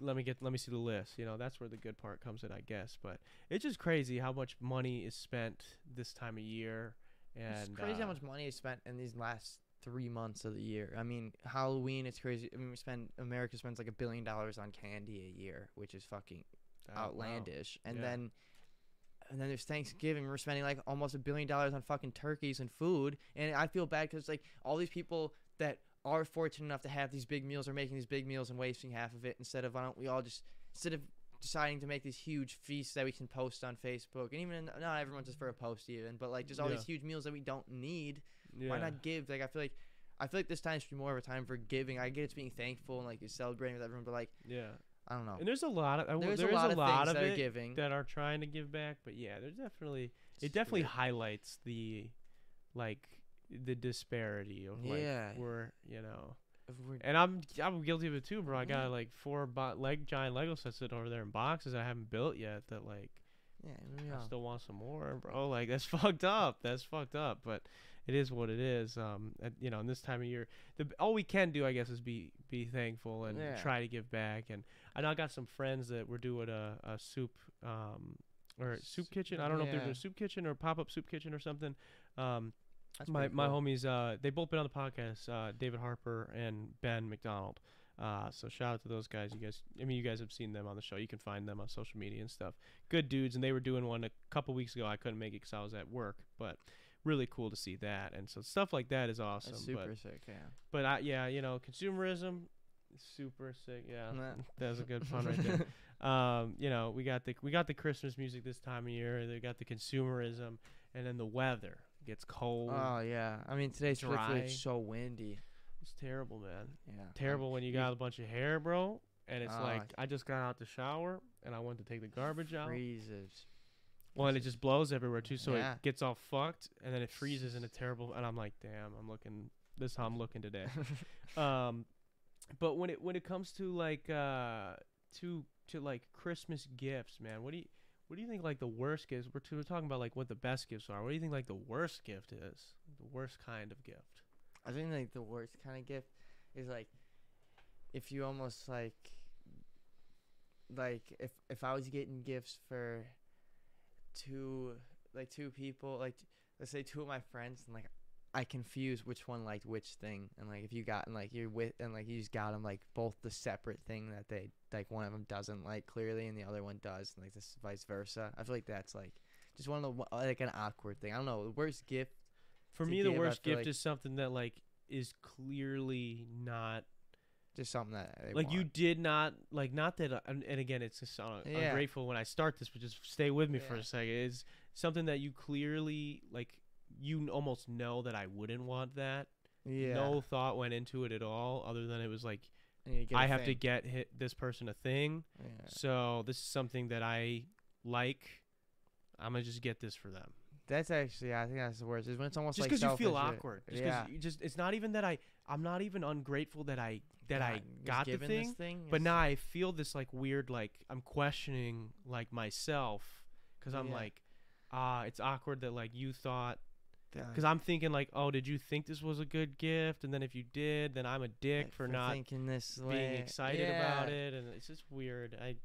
Speaker 1: Let me get let me see the list. You know, that's where the good part comes in, I guess. But it's just crazy how much money is spent this time of year. And
Speaker 2: it's crazy how
Speaker 1: uh,
Speaker 2: much money is spent in these last three months of the year I mean Halloween it's crazy I mean we spend America spends like a billion dollars on candy a year which is fucking
Speaker 1: oh, wow.
Speaker 2: outlandish. And
Speaker 1: Yeah.
Speaker 2: then and then there's Thanksgiving. We're spending like almost a billion dollars on fucking turkeys and food. And I feel bad because like all these people that are fortunate enough to have these big meals are making these big meals and wasting half of it instead of why don't we all just instead of deciding to make these huge feasts that we can post on Facebook and even not everyone's just for a post even but like just all
Speaker 1: Yeah.
Speaker 2: these huge meals that we don't need
Speaker 1: Yeah.
Speaker 2: why not give like I feel like I feel like this time should be more of a time for giving I get it's being thankful and like you're celebrating with everyone but like
Speaker 1: Yeah.
Speaker 2: I don't know
Speaker 1: And there's a lot of
Speaker 2: there's
Speaker 1: there
Speaker 2: a lot
Speaker 1: a
Speaker 2: of
Speaker 1: lot
Speaker 2: things
Speaker 1: of
Speaker 2: that are giving
Speaker 1: that are trying to give back, but yeah, there's definitely it definitely
Speaker 2: weird.
Speaker 1: highlights the like the disparity of like
Speaker 2: Yeah.
Speaker 1: we're you know and I'm I'm guilty of it too, bro. I got like four bo- leg giant Lego sets sitting over there in boxes I haven't built yet that like
Speaker 2: yeah,
Speaker 1: I still want some more, bro. Like that's fucked up. That's fucked up, but it is what it is. Um, and, you know, in this time of year, the all we can do, I guess, is be be thankful and
Speaker 2: Yeah.
Speaker 1: try to give back. And I know I got some friends that were doing a, a soup um or soup
Speaker 2: Soup-
Speaker 1: kitchen. I don't know if they're doing a soup kitchen or pop up soup kitchen or something. Um,
Speaker 2: That's
Speaker 1: my
Speaker 2: pretty
Speaker 1: my homies uh they both been on the podcast uh David Harper and Ben McDonald. Uh so shout out to those guys. You guys I mean you guys have seen them on the show. You can find them on social media and stuff. Good dudes and they were doing one a couple weeks ago. I couldn't make it because I was at work but really cool to see that. And so stuff like that is awesome
Speaker 2: That's
Speaker 1: but
Speaker 2: super sick. Yeah.
Speaker 1: but I, yeah you know consumerism super sick yeah.
Speaker 2: Nah.
Speaker 1: that was a good pun right there. Um, you know, we got the we got the Christmas music this time of year. They got the consumerism, and then the weather gets cold.
Speaker 2: Oh yeah. I mean today's
Speaker 1: Dry.
Speaker 2: dry. It's so windy.
Speaker 1: it's terrible, man.
Speaker 2: Yeah.
Speaker 1: Terrible when you
Speaker 2: you-
Speaker 1: got a bunch of hair, bro. And it's
Speaker 2: Ah.
Speaker 1: like I just got out the shower and I went to take the garbage out.
Speaker 2: Freezes.
Speaker 1: Well, and it just blows everywhere too, so
Speaker 2: Yeah.
Speaker 1: it gets all fucked, and then it freezes in a terrible. And I'm like, damn, I'm looking. This is how I'm looking today. um, but when it when it comes to like uh to to like Christmas gifts, man, what do you what do you think like the worst gifts? We're, we're talking about like what the best gifts are. What do you think like the worst gift is? The worst kind of gift.
Speaker 2: I think like the worst kind of gift is like if you almost like like if if I was getting gifts for two like two people like let's say two of my friends and like I confuse which one liked which thing and like if you got and like you're with and like you just got them like both the separate thing that they like one of them doesn't like clearly and the other one does and like this vice versa. I feel like that's like just one of the like an awkward thing. I don't know the worst gift
Speaker 1: For me, the
Speaker 2: give, I
Speaker 1: worst gift
Speaker 2: like-
Speaker 1: is something that like is clearly not
Speaker 2: just something that
Speaker 1: like you did not like not that uh, and, again it's just uh,
Speaker 2: Yeah.
Speaker 1: ungrateful when i start this but just stay with me for a second. It's something that you clearly like you almost know that i wouldn't want that
Speaker 2: yeah
Speaker 1: no thought went into it at all other than it was like
Speaker 2: I you get
Speaker 1: i
Speaker 2: a
Speaker 1: have to get hit this person a thing
Speaker 2: Yeah.
Speaker 1: so this is something that i like i'm gonna just get this for them
Speaker 2: That's actually, I think that's the worst. Is when it's almost
Speaker 1: just
Speaker 2: like
Speaker 1: you feel
Speaker 2: uh,
Speaker 1: awkward just
Speaker 2: yeah.
Speaker 1: because you just it's not even that i i'm not even ungrateful that i that i got the
Speaker 2: given
Speaker 1: thing
Speaker 2: This thing
Speaker 1: but now
Speaker 2: like-
Speaker 1: I feel this like weird like I'm questioning like myself because I'm
Speaker 2: Yeah.
Speaker 1: like ah it's awkward that like you thought because I'm thinking like oh did you think this was a good gift and then if you did then I'm a dick
Speaker 2: like,
Speaker 1: for, not
Speaker 2: thinking this
Speaker 1: being
Speaker 2: way.
Speaker 1: excited about it and it's just weird I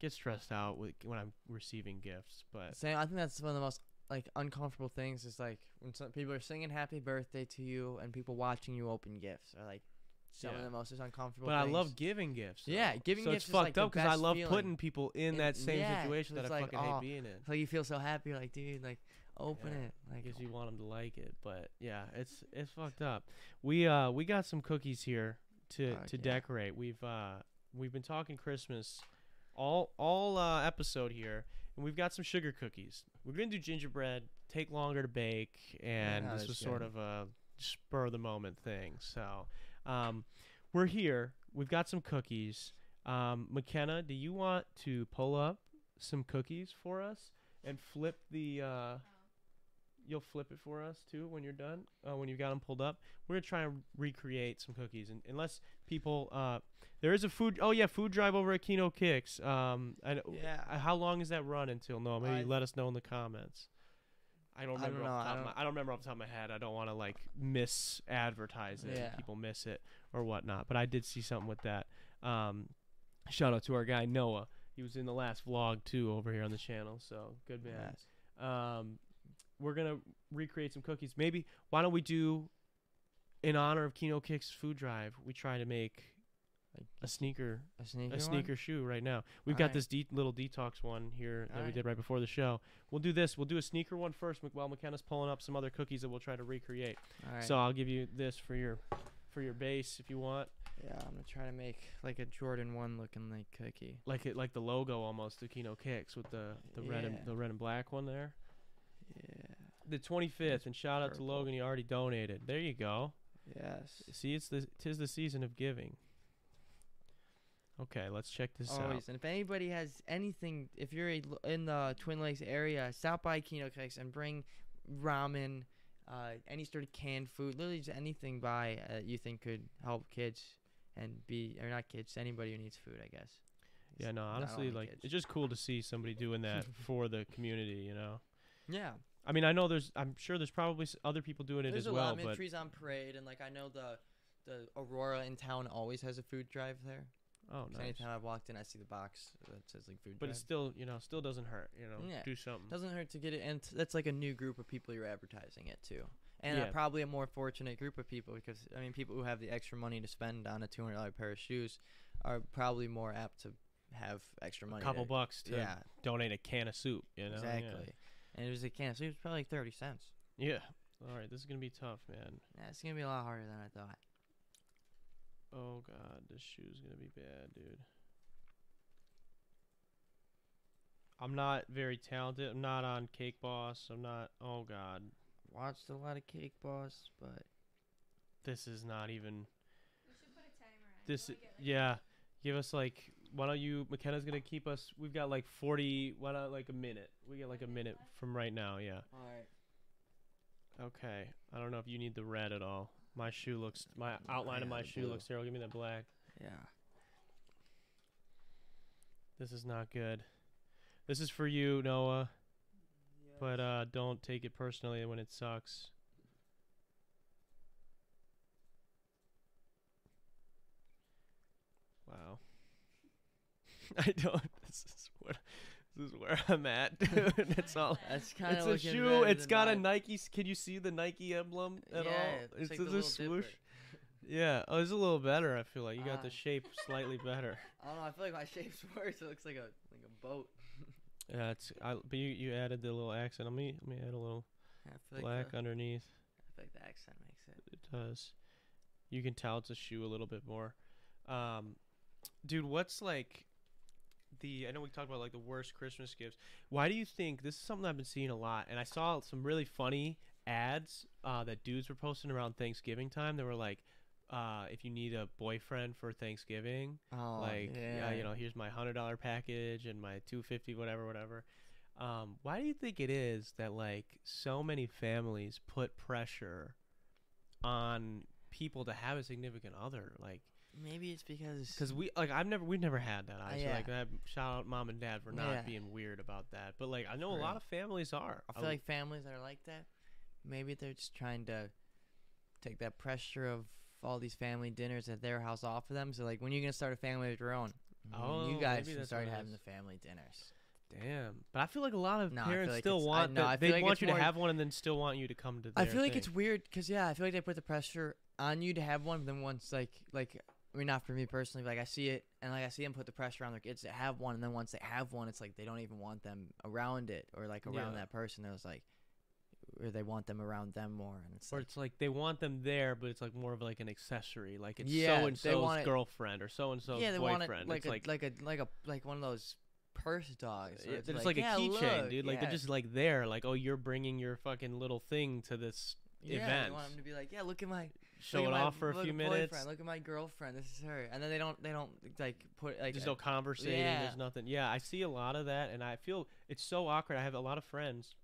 Speaker 1: get stressed out with when I'm receiving gifts but
Speaker 2: Same. I think that's one of the most like uncomfortable things. Is like when some people are singing "Happy Birthday" to you and people watching you open gifts are like some
Speaker 1: Yeah.
Speaker 2: of the most uncomfortable.
Speaker 1: but I love giving gifts
Speaker 2: Yeah,
Speaker 1: though.
Speaker 2: giving
Speaker 1: so
Speaker 2: gifts
Speaker 1: it's
Speaker 2: is, like,
Speaker 1: fucked
Speaker 2: the
Speaker 1: up because I love
Speaker 2: feeling.
Speaker 1: putting people in
Speaker 2: And-
Speaker 1: that same
Speaker 2: yeah,
Speaker 1: situation that I
Speaker 2: like,
Speaker 1: fucking
Speaker 2: oh,
Speaker 1: hate being in
Speaker 2: It's like you feel so happy. Like, dude, like open
Speaker 1: Yeah.
Speaker 2: it. Like
Speaker 1: because you want them to like it. But yeah, it's it's fucked up. We uh we got some cookies here to
Speaker 2: Fuck
Speaker 1: to
Speaker 2: yeah.
Speaker 1: decorate. We've uh we've been talking Christmas all all uh, episode here, and we've got some sugar cookies. We're gonna do gingerbread, take longer to bake, and
Speaker 2: Yeah,
Speaker 1: this was sort of a spur of the moment thing. So, um, we're here. We've got some cookies. Um, McKenna, do you want to pull up some cookies for us and flip the? Uh, you'll flip it for us too when you're done. Uh, when you've got them pulled up, we're gonna try and recreate some cookies. And unless people, uh, there is a food. Oh yeah, food drive over at Kino Kicks. Um, I,
Speaker 2: Yeah.
Speaker 1: how long is that run until? No, maybe
Speaker 2: I-
Speaker 1: let us know in the comments. I don't remember.
Speaker 2: I don't
Speaker 1: remember. off the
Speaker 2: I
Speaker 1: top of my, I don't remember off the top of my head. I don't want to like miss advertise it. and
Speaker 2: Yeah.
Speaker 1: People miss it or whatnot. But I did see something with that. Um, shout out to our guy Noah. He was in the last vlog too over here on the channel. So good man.
Speaker 2: Yes.
Speaker 1: Um, we're gonna recreate some cookies. Maybe why don't we do, in honor of Kino Kicks food drive, we try to make a sneaker
Speaker 2: a sneaker.
Speaker 1: a
Speaker 2: one?
Speaker 1: sneaker shoe right now. We've got
Speaker 2: Alright.
Speaker 1: this de- little detox one here that we did right before the show. We'll do this. We'll do a sneaker one first while McKenna's pulling up some other cookies that we'll try to recreate.
Speaker 2: All right.
Speaker 1: So I'll give you this for your for your base if you want,
Speaker 2: yeah, I'm gonna try to make like a Jordan one looking like cookie.
Speaker 1: like it like the logo almost the Kino Kicks with the the red and the red and black one there.
Speaker 2: Yeah.
Speaker 1: The 25th, and shout out to. Logan. He already donated. There you go.
Speaker 2: Yes.
Speaker 1: See, it's the tis the season of giving. Okay, let's check this out.
Speaker 2: Always. And if anybody has anything, if you're a in the Twin Lakes area, stop by Kino Kicks and bring ramen, uh, any sort of canned food, literally just anything by uh, you think could help kids and be, or not kids, anybody who needs food, I guess.
Speaker 1: Yeah, no, honestly, like
Speaker 2: kids.
Speaker 1: it's just cool to see somebody doing that for the community. You know.
Speaker 2: Yeah.
Speaker 1: I mean, I know there's. I'm sure there's probably other people doing it
Speaker 2: There's
Speaker 1: as
Speaker 2: a
Speaker 1: well,
Speaker 2: lot. I mean,
Speaker 1: but
Speaker 2: Trees on Parade, and like I know the the Aurora in town always has a food drive there.
Speaker 1: Oh, nice.
Speaker 2: Anytime I've walked in, I see the box that says like food
Speaker 1: But
Speaker 2: drive.
Speaker 1: it still, you know, still doesn't hurt. You know,
Speaker 2: Yeah.
Speaker 1: do something.
Speaker 2: doesn't hurt to get it, and that's like a new group of people you're advertising it to, and
Speaker 1: Yeah.
Speaker 2: uh, probably a more fortunate group of people because I mean, people who have the extra money to spend on a two hundred dollar pair of shoes are probably more apt to have extra money.
Speaker 1: A couple
Speaker 2: to,
Speaker 1: bucks to
Speaker 2: yeah,
Speaker 1: donate a can of soup. You know. Yeah.
Speaker 2: Exactly. And it was a can of soup. It's probably like thirty cents.
Speaker 1: Yeah. All right, this is gonna be tough, man.
Speaker 2: Yeah, it's gonna be a lot harder than I thought.
Speaker 1: Oh god, this shoe's gonna be bad, dude. I'm not very talented. I'm not on Cake Boss. I'm not. Oh god,
Speaker 2: Watched a lot of Cake Boss, but
Speaker 1: this is not even.
Speaker 3: We should put a timer on.
Speaker 1: This, yeah. Give us like. Why don't you? McKenna's gonna keep us. We've got like 40. Why not like a minute? We get like a minute from right now. Yeah.
Speaker 2: all right.
Speaker 1: Okay. I don't know if you need the red at all. My shoe looks. My outline of my shoe
Speaker 2: blue.
Speaker 1: looks terrible. Give me the black.
Speaker 2: Yeah.
Speaker 1: This is not good. This is for you, Noah. But uh, don't take it personally when it sucks. Wow. I don't. This is what. This is where I'm at, dude. It's all.
Speaker 2: That's kind
Speaker 1: It's
Speaker 2: of
Speaker 1: a shoe. It's got a Nike. Can you see the Nike emblem at
Speaker 2: yeah,
Speaker 1: all?
Speaker 2: It's,
Speaker 1: It's
Speaker 2: like
Speaker 1: a
Speaker 2: the
Speaker 1: swoosh.
Speaker 2: dipper.
Speaker 1: Yeah. Oh, it's a little better. I feel like you got the
Speaker 2: Ah.
Speaker 1: shape slightly better.
Speaker 2: I don't know. I feel like my shape's worse. It looks like a like a boat.
Speaker 1: Yeah, it's. I, but you you added the little accent. Let me let me add a little black
Speaker 2: like the,
Speaker 1: underneath.
Speaker 2: I feel like the accent makes it.
Speaker 1: It does. You can tell it's a shoe a little bit more. Um, dude, what's like the? I know we talked about like the worst Christmas gifts. Why do you think this is something I've been seeing a lot? And I saw some really funny ads uh, that dudes were posting around Thanksgiving time. They were like, uh, if you need a boyfriend for Thanksgiving,
Speaker 2: Oh,
Speaker 1: like
Speaker 2: yeah.
Speaker 1: yeah, you know, here's my hundred dollar package and my two fifty, whatever, whatever. Um, why do you think it is that like so many families put pressure on people to have a significant other? Like,
Speaker 2: Maybe it's because
Speaker 1: because we like I've never we've never had that. Uh, I
Speaker 2: yeah.
Speaker 1: like that. Shout out mom and dad for not
Speaker 2: Yeah.
Speaker 1: being weird about that. But like I know
Speaker 2: For
Speaker 1: a lot
Speaker 2: real.
Speaker 1: of families are.
Speaker 2: I feel like families that are like that, maybe they're just trying to take that pressure of all these family dinners at their house off of them. So like, when you're gonna start a family of your own,
Speaker 1: Oh,
Speaker 2: you guys should start having the family dinners.
Speaker 1: damn. But I feel like a lot of
Speaker 2: No, I feel
Speaker 1: parents
Speaker 2: like
Speaker 1: still
Speaker 2: it's- I-
Speaker 1: want
Speaker 2: no, I feel
Speaker 1: They
Speaker 2: like
Speaker 1: want
Speaker 2: it's
Speaker 1: you to
Speaker 2: more-
Speaker 1: have one and then still want you to come to.
Speaker 2: I feel like
Speaker 1: thing.
Speaker 2: it's weird because yeah, I feel like they put the pressure on you to have one. But then once like like I mean, not for me personally, but like I see it and like I see them put the pressure on their kids to have one, and then once they have one, it's like they don't even want them around it or like around
Speaker 1: Yeah.
Speaker 2: that person. It was like, or they want them around them more, and it's
Speaker 1: Or
Speaker 2: like,
Speaker 1: it's like they want them there, but it's like more of like an accessory. Like it's
Speaker 2: Yeah,
Speaker 1: so and
Speaker 2: they
Speaker 1: so's
Speaker 2: it-
Speaker 1: girlfriend or so and so's
Speaker 2: yeah, they
Speaker 1: boyfriend.
Speaker 2: want it like
Speaker 1: it's
Speaker 2: a
Speaker 1: like
Speaker 2: like a like a like one of those purse dogs. where
Speaker 1: it's, like,
Speaker 2: yeah,
Speaker 1: a keychain,
Speaker 2: look,
Speaker 1: dude. Like they're just like there. Like oh, you're bringing your fucking little thing to this.
Speaker 2: yeah,
Speaker 1: event.
Speaker 2: They want them to be like, yeah, look at my
Speaker 1: Show it
Speaker 2: my,
Speaker 1: off for a few minutes.
Speaker 2: Boyfriend, look at my girlfriend. This is her, and then they don't they don't like put like
Speaker 1: There's no conversating.
Speaker 2: yeah.
Speaker 1: There's nothing. Yeah, I see a lot of that, and I feel it's so awkward. I have a lot of friends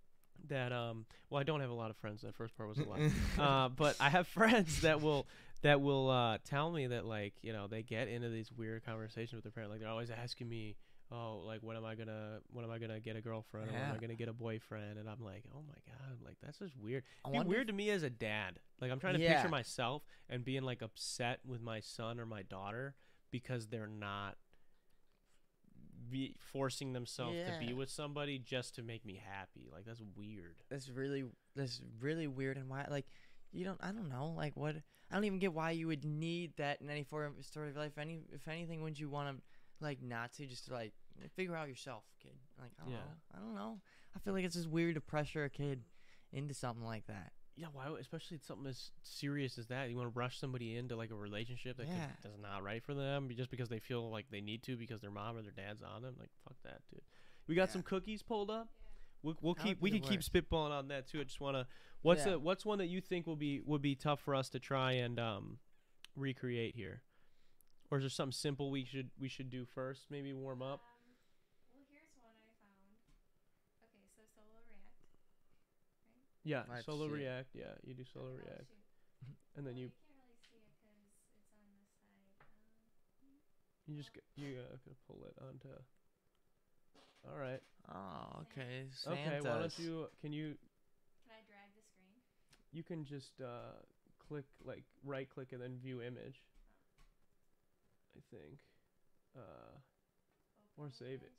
Speaker 1: that um. Well, I don't have a lot of friends. That first part was a lie. uh, but I have friends that will that will uh, tell me that like you know they get into these weird conversations with their parent. Like they're always asking me, oh, like when am I gonna when am I gonna get a girlfriend or when am I gonna get a boyfriend? And I'm like, oh my god, like that's just weird. Be weird to me as a dad. Like I'm trying to
Speaker 2: Yeah.
Speaker 1: picture myself and being like upset with my son or my daughter because they're not be forcing themselves to be with somebody just to make me happy. Like that's weird.
Speaker 2: that's really that's really weird and why like you don't I don't know like what I don't even get why you would need that in any form of story of life. Any if anything, wouldn't you want to like not to just like figure out yourself, kid? Like I don't
Speaker 1: Yeah.
Speaker 2: know. I don't know. I feel like it's just weird to pressure a kid into something like that.
Speaker 1: Yeah, why? would- Especially something as serious as that. You want to rush somebody into like a relationship that
Speaker 2: Yeah.
Speaker 1: that's not right for them just because they feel like they need to because their mom or their dad's on them. Like fuck that, dude. We got
Speaker 2: Yeah.
Speaker 1: some cookies pulled up. We'll, we'll keep we can keep spitballing on that too. I just want to. What's
Speaker 2: Yeah.
Speaker 1: the what's one that you think will be would be tough for us to try and um recreate here, or is there something simple we should we should do first? Maybe warm up.
Speaker 3: Um, well, here's one I found. Okay, so solo react.
Speaker 1: Yeah,
Speaker 2: Let's
Speaker 1: solo
Speaker 2: see.
Speaker 1: react. Yeah, you do solo
Speaker 3: Oh,
Speaker 1: react,
Speaker 3: shoot.
Speaker 1: and then
Speaker 3: Well,
Speaker 1: you
Speaker 3: can't really see it 'cause it's on this side. Um,
Speaker 1: you just get, you uh, can pull it onto. All right.
Speaker 2: Oh, okay.
Speaker 1: Okay. Why don't you? Can you?
Speaker 3: can I drag the screen?
Speaker 1: You can just uh, click like right click and then view image. I think. Uh, Or save it.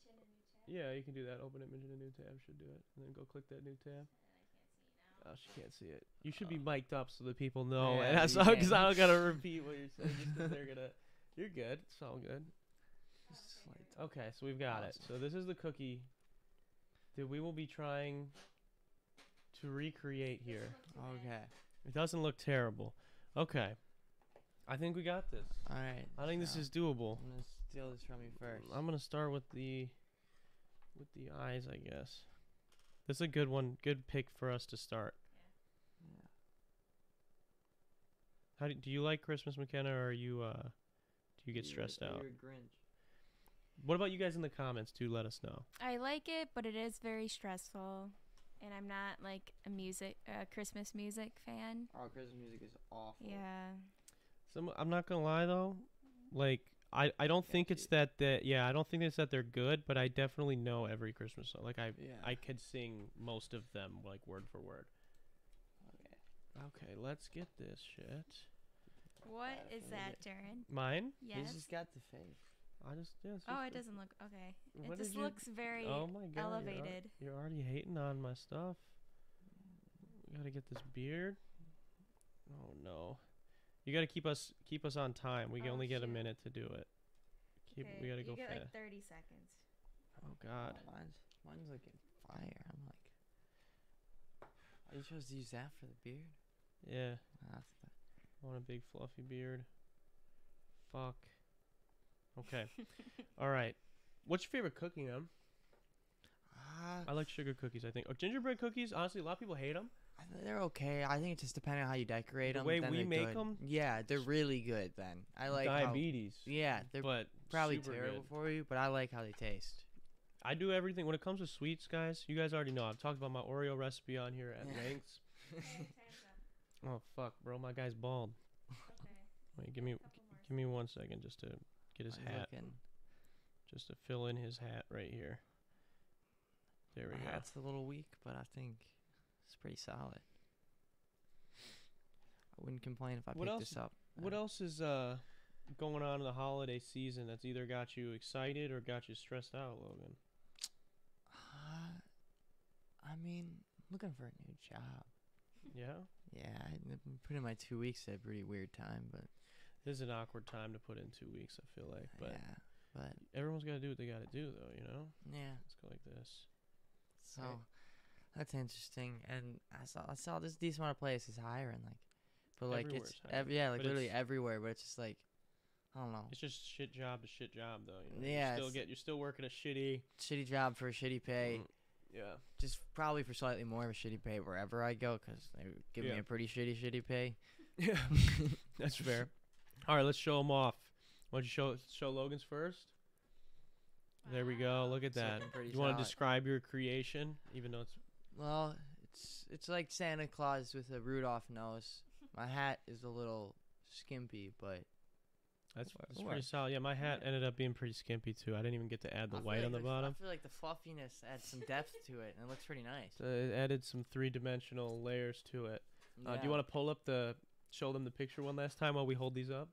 Speaker 1: yeah, you can do that. Open image in a new tab should do it, and then go click that new tab. Oh, she can't see it. You should be mic'd up so that people know,
Speaker 2: Yeah,
Speaker 1: and that's
Speaker 2: you
Speaker 1: because I
Speaker 2: can.
Speaker 1: don't gotta repeat what you're saying. Just 'cause they're gonna. You're good. It's all good.
Speaker 2: Slight-
Speaker 1: Okay, so we've got it. So this is the cookie that we will be trying to recreate here.
Speaker 2: Okay.
Speaker 1: It doesn't look terrible. Okay. I think we got this.
Speaker 2: All right.
Speaker 1: I think this
Speaker 2: so
Speaker 1: is doable.
Speaker 2: I'm gonna steal this from you mm, first.
Speaker 1: I'm gonna start with the with the eyes, I guess. This is a good one, good pick for us to start.
Speaker 2: Yeah.
Speaker 1: How do, do you like Christmas, McKenna, or are you uh do you get
Speaker 2: You're-
Speaker 1: stressed out?
Speaker 2: You're a Grinch.
Speaker 1: What about you guys in the comments Do Let us know.
Speaker 3: I like it, but it is very stressful, and I'm not like a music, uh, Christmas music fan.
Speaker 2: Oh, Christmas music is awful.
Speaker 3: Yeah.
Speaker 1: Some I'm not gonna lie though, like I I don't think it's that that yeah I don't think it's that they're good, but I definitely know every Christmas song. Like I
Speaker 2: Yeah.
Speaker 1: I could sing most of them like word for word.
Speaker 2: Okay.
Speaker 1: Okay, let's get this shit.
Speaker 3: What
Speaker 2: Uh,
Speaker 3: is that,
Speaker 2: get-
Speaker 3: Darren?
Speaker 1: Mine?
Speaker 3: Yes.
Speaker 2: He's just got the face.
Speaker 1: I just yeah. it's
Speaker 3: Oh, it doesn't look okay.
Speaker 1: What
Speaker 3: it just
Speaker 1: you-
Speaker 3: looks very
Speaker 1: Oh my god! you're al-
Speaker 3: elevated.
Speaker 1: You're, already hating on my stuff. We gotta get this beard. Oh no! You gotta keep us keep us on time. We can
Speaker 3: Oh,
Speaker 1: only get a minute to do it. Keep we gotta
Speaker 3: you
Speaker 1: go
Speaker 3: get
Speaker 1: fast.
Speaker 3: like 30 seconds.
Speaker 1: oh god!
Speaker 2: Oh, mine's mine's looking fire. I'm like. Are you supposed to use that for the beard?
Speaker 1: Yeah,
Speaker 2: That's the,
Speaker 1: I want a big fluffy beard. Fuck. Okay. All right. What's your favorite cookie, man?
Speaker 2: ah,
Speaker 1: I like sugar cookies. I think. Or gingerbread cookies. Honestly, a lot of people hate them.
Speaker 2: I think they're okay. I think it just depends on how you decorate
Speaker 1: The
Speaker 2: them.
Speaker 1: way
Speaker 2: then
Speaker 1: we
Speaker 2: they're
Speaker 1: make
Speaker 2: good.
Speaker 1: 'em?
Speaker 2: Yeah, they're really good. Then I like how-
Speaker 1: diabetes.
Speaker 2: yeah, they're
Speaker 1: but
Speaker 2: probably terrible
Speaker 1: good.
Speaker 2: for you, but I like how they taste.
Speaker 1: I do everything when it comes to sweets, guys. You guys already know. I've talked about my Oreo recipe on here at length. Oh fuck, bro, my guy's bald. Wait, give me give me one second just to get his
Speaker 2: I was
Speaker 1: hat,
Speaker 2: looking-
Speaker 1: just to fill in his hat right here. There we
Speaker 2: my
Speaker 1: go.
Speaker 2: That's a little weak, but I think it's pretty solid. I wouldn't complain if I
Speaker 1: What
Speaker 2: picked
Speaker 1: else-
Speaker 2: this up.
Speaker 1: What
Speaker 2: Uh,
Speaker 1: else is uh going on in the holiday season that's either got you excited or got you stressed out, Logan?
Speaker 2: Uh, I mean, looking for a new job.
Speaker 1: Yeah,
Speaker 2: Yeah, I n- put in my two weeks at a pretty weird time, but
Speaker 1: this is an awkward time to put in two weeks. I feel like, but
Speaker 2: yeah, but
Speaker 1: everyone's got to do what they got to do, though. You know,
Speaker 2: yeah.
Speaker 1: let's go like this.
Speaker 2: So that's interesting, and I saw I saw this decent amount of places hiring, like, but like
Speaker 1: Everywhere's
Speaker 2: it's
Speaker 1: hiring,
Speaker 2: ev- yeah, like
Speaker 1: but
Speaker 2: literally
Speaker 1: it's-
Speaker 2: everywhere, but it's just like I don't know,
Speaker 1: It's just shit job to shit job, though. You know?
Speaker 2: Yeah,
Speaker 1: you still
Speaker 2: it's-
Speaker 1: get you're still working a shitty.
Speaker 2: shitty job for a shitty pay,
Speaker 1: Mm, Yeah.
Speaker 2: just probably for slightly more of a shitty pay wherever I go, because they give
Speaker 1: Yeah.
Speaker 2: me a pretty shitty shitty pay.
Speaker 1: Yeah, that's fair. All right, let's show them off. Why don't you show show Logan's first? There we go. Look at
Speaker 2: It's
Speaker 1: that.
Speaker 2: looking pretty
Speaker 1: You want to
Speaker 2: solid.
Speaker 1: describe your creation, even though it's
Speaker 2: Well, it's it's like Santa Claus with a Rudolph nose. My hat is a little skimpy, but
Speaker 1: that's, that's pretty solid. Yeah, my hat
Speaker 2: Yeah.
Speaker 1: ended up being pretty skimpy too. I didn't even get to add the
Speaker 2: I
Speaker 1: white
Speaker 2: like
Speaker 1: on the
Speaker 2: f-
Speaker 1: bottom.
Speaker 2: I feel like the fluffiness adds some depth to it, and it looks pretty nice.
Speaker 1: So it added some three dimensional layers to it. Uh, do you want to pull up the show them the picture one last time while we hold these up?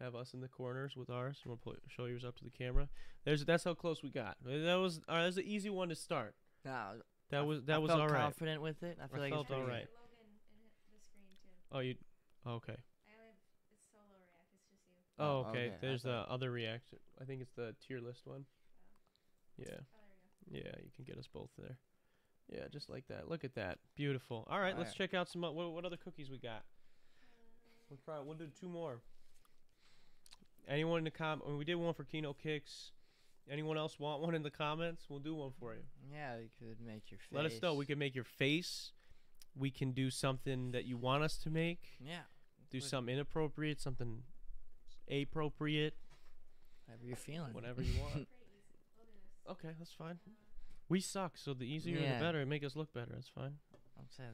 Speaker 1: Have us in the corners with ours. You want to show yours up to the camera? There's that's how close we got. That was all right, that was an easy one to start.
Speaker 2: No,
Speaker 1: That
Speaker 2: I-
Speaker 1: was that
Speaker 2: I
Speaker 1: was
Speaker 2: felt
Speaker 1: all right.
Speaker 2: confident with it. I feel like
Speaker 1: felt
Speaker 2: it's
Speaker 1: alright.
Speaker 3: Logan and hit the screen too.
Speaker 1: Oh, you oh, okay.
Speaker 3: I have it's solo react. It's just you.
Speaker 1: Oh,
Speaker 2: Oh,
Speaker 1: okay.
Speaker 2: okay,
Speaker 1: There's the other reaction. I think it's the tier list one. Oh. Yeah.
Speaker 3: Oh, there we go.
Speaker 1: Yeah, you can get us both there. Yeah, just like that. Look at that. Beautiful. All right, let's
Speaker 2: Alright.
Speaker 1: check out some o- what, what other cookies we got. Um, we'll try. We'll do two more. Anyone in the com? I mean, we did one for Kino Kicks. Anyone else want one in the comments? We'll do one for you.
Speaker 2: Yeah, you could make your face.
Speaker 1: Let us know. We can make your face. We can do something that you want us to make.
Speaker 2: Yeah,
Speaker 1: Do something inappropriate, something appropriate,
Speaker 2: whatever you're feeling.
Speaker 1: whatever you want.
Speaker 3: Pretty easy. We'll do this.
Speaker 1: okay, that's fine. We suck, so the easier
Speaker 2: Yeah.
Speaker 1: the better. Make us look better. That's fine.
Speaker 2: I'm saying.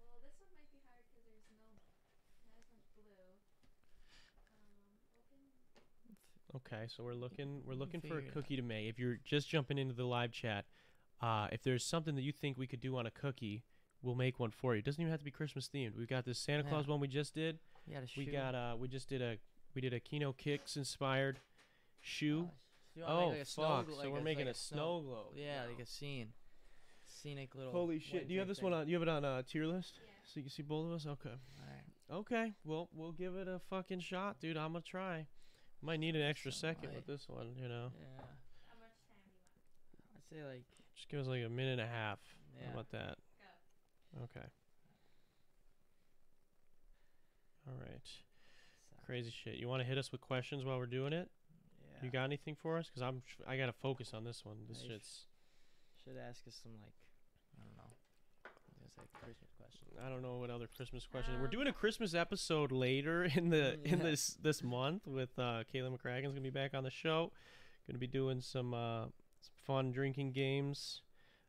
Speaker 3: Well, this one might be hard because there's no. That isn't blue. Um, open.
Speaker 1: Okay, so we're looking we're looking for a
Speaker 2: figure it out.
Speaker 1: cookie to make. If you're just jumping into the live chat, uh, if there's something that you think we could do on a cookie, we'll make one for you. It doesn't even have to be Christmas themed. We've got this Santa
Speaker 2: Yeah.
Speaker 1: Claus one we just did.
Speaker 2: You gotta
Speaker 1: We
Speaker 2: shoot.
Speaker 1: got uh we just did a we did a Kino Kicks inspired shoe.
Speaker 2: You wanna
Speaker 1: Oh
Speaker 2: like, a snow
Speaker 1: fuck!
Speaker 2: glo-
Speaker 1: so
Speaker 2: like
Speaker 1: we're
Speaker 2: a-
Speaker 1: making
Speaker 2: like
Speaker 1: a snow globe.
Speaker 2: Yeah, like a scene. Scenic little.
Speaker 1: Holy shit! Do you have
Speaker 2: winter
Speaker 1: this one
Speaker 2: thing.
Speaker 1: on? You have it on uh, tier list, so you can see both of us. Okay.
Speaker 2: Alright.
Speaker 1: Okay. Well, we'll give it a fucking shot, dude. I'm gonna try. Might need an extra
Speaker 2: So
Speaker 1: second
Speaker 2: might.
Speaker 1: with this one. You know,
Speaker 2: Yeah. I'd say like.
Speaker 1: just give us like a minute and a half.
Speaker 2: Yeah.
Speaker 1: How about that? Okay. All right.
Speaker 2: so-
Speaker 1: Crazy shit. You want to hit us with questions while we're doing it?
Speaker 2: Yeah.
Speaker 1: You got anything for us? Cause I'm tr- I gotta focus on this one. This
Speaker 2: Yeah,
Speaker 1: shit's
Speaker 2: Should ask us some like. I don't know. I was gonna say Christmas question.
Speaker 1: I don't know what other Christmas question. we're
Speaker 3: Um,
Speaker 1: doing a Christmas episode later in the in this this month with uh Kayla McCracken's gonna be back on the show. Gonna be doing some uh some fun drinking games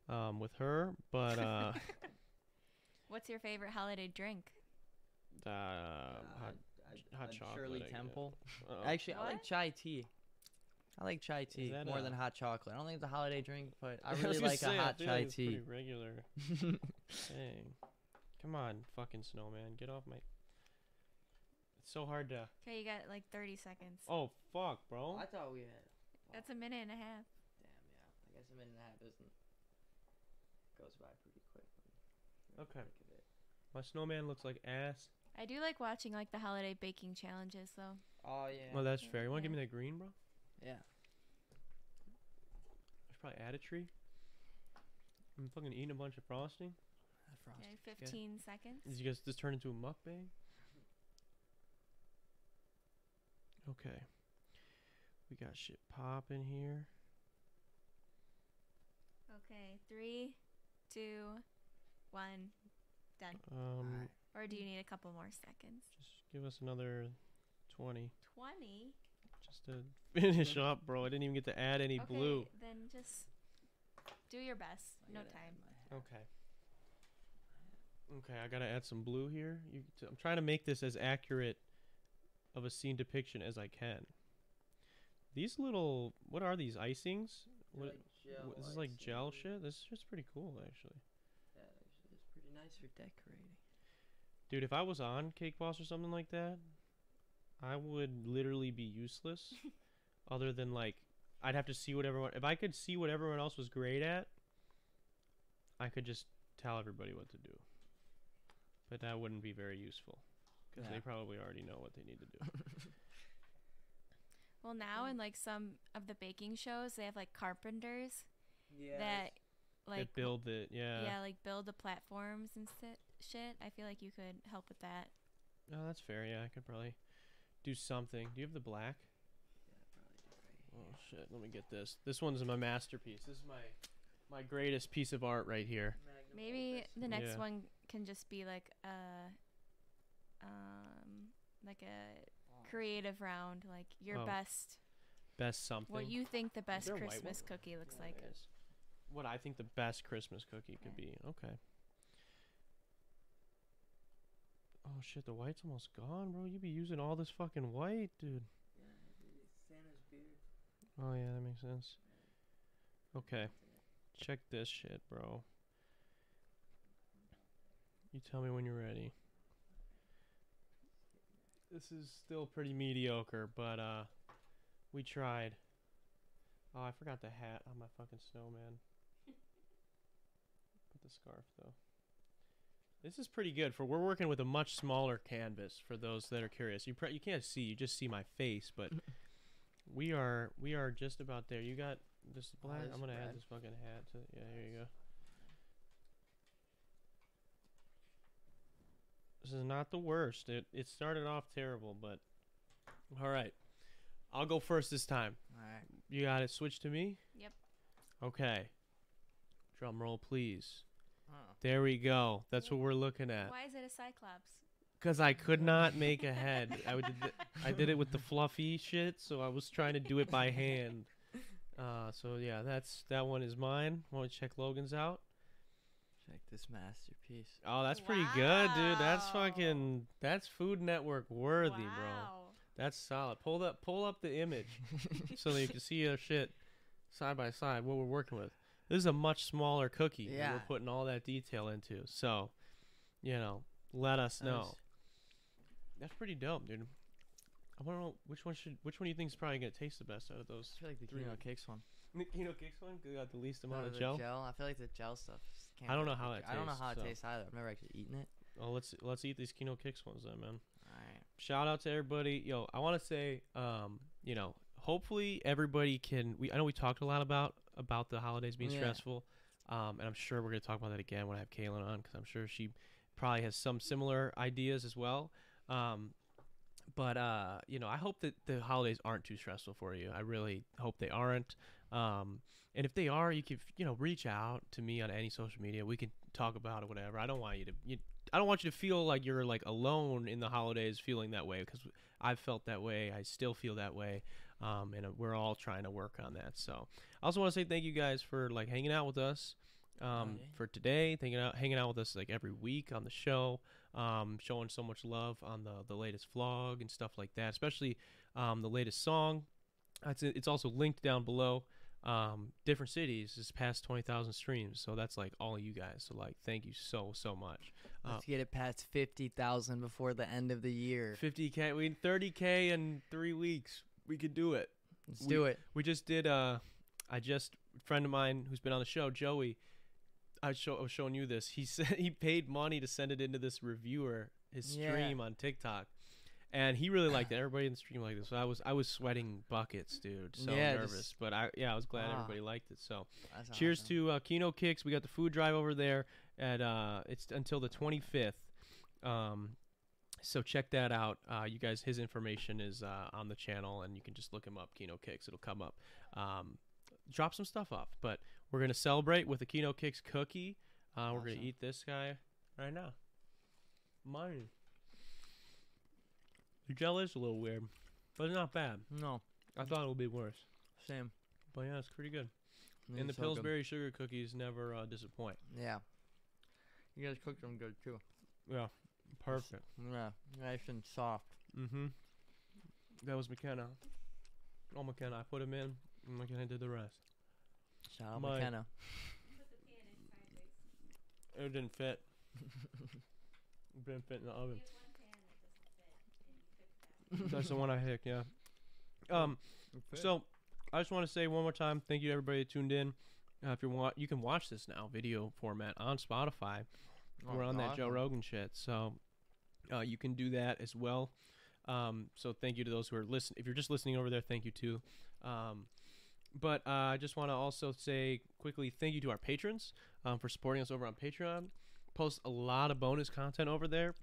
Speaker 1: um with her. But uh
Speaker 3: What's your favorite holiday drink?
Speaker 1: uh
Speaker 2: Uh,
Speaker 1: hot,
Speaker 2: I-
Speaker 1: hot
Speaker 2: I'd
Speaker 1: chocolate,
Speaker 2: Shirley
Speaker 1: I.
Speaker 2: Temple. Actually, I like chai tea. I like chai tea more
Speaker 1: a-
Speaker 2: than hot chocolate. I don't think it's a holiday drink, but I really
Speaker 1: gonna
Speaker 2: like
Speaker 1: say,
Speaker 2: a
Speaker 1: I
Speaker 2: hot
Speaker 1: feel
Speaker 2: chai
Speaker 1: like it's
Speaker 2: tea.
Speaker 1: Pretty regular. Dang. Come on, fucking snowman. Get off my It's so hard to
Speaker 3: Okay, you got like 30 seconds.
Speaker 1: Oh fuck, bro.
Speaker 2: I thought we had.
Speaker 3: That's a minute and a half.
Speaker 2: Damn, yeah. I guess a minute and a half isn't. Goes by pretty quick. when you're in the
Speaker 1: Okay.
Speaker 2: thick of it.
Speaker 1: My snowman looks like ass.
Speaker 3: I do like watching like the holiday baking challenges though.
Speaker 2: Oh yeah.
Speaker 1: Well, that's
Speaker 3: Yeah,
Speaker 1: fair. You want to give me that green, bro?
Speaker 2: Yeah.
Speaker 1: I should probably add a tree. I'm fucking eating a bunch of frosting.
Speaker 2: That frost.
Speaker 3: Okay, 15 seconds.
Speaker 1: Did you guys just turn into a mukbang? Okay. We got shit popping here.
Speaker 3: Okay, three, two, one, done.
Speaker 1: Um,
Speaker 2: Alright.
Speaker 3: Or do you need a couple more seconds?
Speaker 1: just give us another 20
Speaker 3: 20.
Speaker 1: Just to finish up, bro. I didn't even get to add any
Speaker 3: okay,
Speaker 1: blue.
Speaker 3: then just do your best. No time.
Speaker 1: Okay. Okay, I gotta add some blue here. You, t- I'm trying to make this as accurate of a scene depiction as I can. These little, what are these icings?
Speaker 2: They're
Speaker 1: What,
Speaker 2: like
Speaker 1: what- this is like gel shit. This is just pretty cool, actually.
Speaker 2: Yeah, actually, it's pretty nice for decorating.
Speaker 1: Dude, if I was on Cake Boss or something like that, I would literally be useless. other than like, I'd have to see what everyone. If I could see what everyone else was great at, I could just tell everybody what to do. But that wouldn't be very useful because
Speaker 2: Yeah.
Speaker 1: they probably already know what they need to do.
Speaker 3: Well, now in like some of the baking shows, they have like carpenters
Speaker 2: Yeah.
Speaker 3: that like
Speaker 1: that build it, yeah.
Speaker 3: yeah, like build the platforms and sit, shit. I feel like you could help with that.
Speaker 1: Oh, that's fair. Yeah, I could probably do something. Do you have the black? Oh shit! Let me get this. This one's my masterpiece. This is my my greatest piece of art right here.
Speaker 3: Maybe the next
Speaker 1: Yeah.
Speaker 3: one can just be like a um like a creative round, like your
Speaker 1: Oh,
Speaker 3: best
Speaker 1: Best something.
Speaker 3: what you think the best
Speaker 1: there a white
Speaker 3: Christmas cookie looks
Speaker 1: Yeah,
Speaker 3: like.
Speaker 1: What I think the best Christmas cookie could
Speaker 3: Okay.
Speaker 1: be. Okay. Oh shit! The white's almost gone, bro. You be using all this fucking white, dude.
Speaker 2: Santa's beard.
Speaker 1: Oh yeah, that makes sense. Okay. Check this shit, bro. You tell me when you're ready. This is still pretty mediocre, but uh we tried. Oh, I forgot the hat on my fucking snowman. Put the scarf though. This is pretty good for we're working with a much smaller canvas for those that are curious. You pre- you can't see, you just see my face, but we are we are just about there. You got this
Speaker 2: Oh,
Speaker 1: black.
Speaker 2: this
Speaker 1: I'm gonna
Speaker 2: red.
Speaker 1: add this fucking hat to. Yeah, here you go. This is not the worst. It it started off terrible, but all right. I'll go first this time.
Speaker 2: All right.
Speaker 1: You got it. Switch to me.
Speaker 3: Yep.
Speaker 1: Okay. Drum roll, please.
Speaker 2: Oh.
Speaker 1: There we go. That's what we're looking at.
Speaker 3: Why is it a cyclops?
Speaker 1: Cause I could not make a head. I would. Did I did it with the fluffy shit, so I was trying to do it by hand. Uh, so yeah, that's that one is mine. Want to check Logan's out?
Speaker 2: Check this masterpiece.
Speaker 1: Oh, that's pretty good, dude. That's fucking. That's Food Network worthy, bro. That's solid. Pull up, pull up the image so that you can see our shit side by side. What we're working with. This is a much smaller cookie. that
Speaker 2: Yeah.
Speaker 1: we're putting all that detail into. So, you know, let us know.
Speaker 2: was-
Speaker 1: That's pretty dope, dude. I want to know which one should which one do you think is probably gonna taste the best out of those?
Speaker 2: I feel like the
Speaker 1: Three
Speaker 2: Kino. Cakes one.
Speaker 1: The Kino Kicks one got the least amount
Speaker 2: No,
Speaker 1: of
Speaker 2: the
Speaker 1: gel.
Speaker 2: I feel like the gel stuff.
Speaker 1: I don't know how that
Speaker 2: I don't know how it
Speaker 1: so.
Speaker 2: tastes either. I've never actually eaten it.
Speaker 1: Oh, let's let's eat these Kino Kicks ones then, man.
Speaker 2: All right.
Speaker 1: shout out to everybody. Yo, I want to say, um, you know, hopefully everybody can. We I know we talked a lot about about the holidays being
Speaker 2: Yeah.
Speaker 1: stressful, um, and I'm sure we're gonna talk about that again when I have Kaylin on because I'm sure she probably has some similar ideas as well. Um, but uh, you know, I hope that the holidays aren't too stressful for you. I really hope they aren't. Um, and if they are, you can you know reach out to me on any social media. We can talk about it, whatever. I don't want you to. You, I don't want you to feel like you're like alone in the holidays, feeling that way because I've felt that way. I still feel that way, um, and we're all trying to work on that. So I also want to say thank you guys for like hanging out with us um,
Speaker 2: yeah.
Speaker 1: for today. Hanging out, hanging out with us like every week on the show, um, showing so much love on the the latest vlog and stuff like that. Especially um, the latest song. It's it's also linked down below. Um, different cities is past twenty thousand streams, so that's like all of you guys. So like, thank you so so much. Uh,
Speaker 2: Let's get it past fifty thousand before the end of the year.
Speaker 1: 50k, we 30k in three weeks. We could do it.
Speaker 2: Let's
Speaker 1: we-
Speaker 2: do it.
Speaker 1: We just did. Uh, I just friend of mine who's been on the show, Joey. I show I was showing you this. He said he paid money to send it into this reviewer his
Speaker 2: Yeah.
Speaker 1: stream on TikTok, and he really liked it. Everybody in the stream liked it. So I was I was sweating buckets, dude. So
Speaker 2: Yeah,
Speaker 1: nervous,
Speaker 2: just-
Speaker 1: but I yeah I was glad
Speaker 2: Ah.
Speaker 1: everybody liked it. So cheers
Speaker 2: awesome.
Speaker 1: to uh, Kino Kicks. We got the food drive over there at uh it's until the 25th. Um, so check that out. Uh, you guys, his information is uh, on the channel, and you can just look him up. Kino Kicks, it'll come up. Um, drop some stuff off, but we're gonna celebrate with a Kino Kicks cookie. Uh, we're gonna eat this guy right now. Mine. The gel is a little weird, but it's not bad.
Speaker 2: No,
Speaker 1: I thought it would be worse,
Speaker 2: same.
Speaker 1: but yeah, it's pretty good. And the
Speaker 2: so good.
Speaker 1: Pillsbury sugar cookies never uh, disappoint.
Speaker 2: Yeah. You guys cooked them good too.
Speaker 1: Yeah, perfect.
Speaker 2: Yeah, nice and soft.
Speaker 1: Mm-hmm. That was McKenna. Oh, McKenna, I put him in. And McKenna did the rest.
Speaker 2: Shout out
Speaker 1: My-
Speaker 2: McKenna.
Speaker 1: It didn't fit. it didn't fit in the oven. That's the one I picked. Yeah. Um. So, I just want to say one more time, thank you to everybody that tuned in. Uh, if you want, you can watch this now, video format on Spotify.
Speaker 2: Oh,
Speaker 1: We're on that Joe. Rogan shit, so uh, you can do that as well. Um, so thank you to those who are listening. If you're just listening over there, thank you too. Um, but uh, I just want to also say quickly thank you to our patrons um, for supporting us over on Patreon. Post a lot of bonus content over there,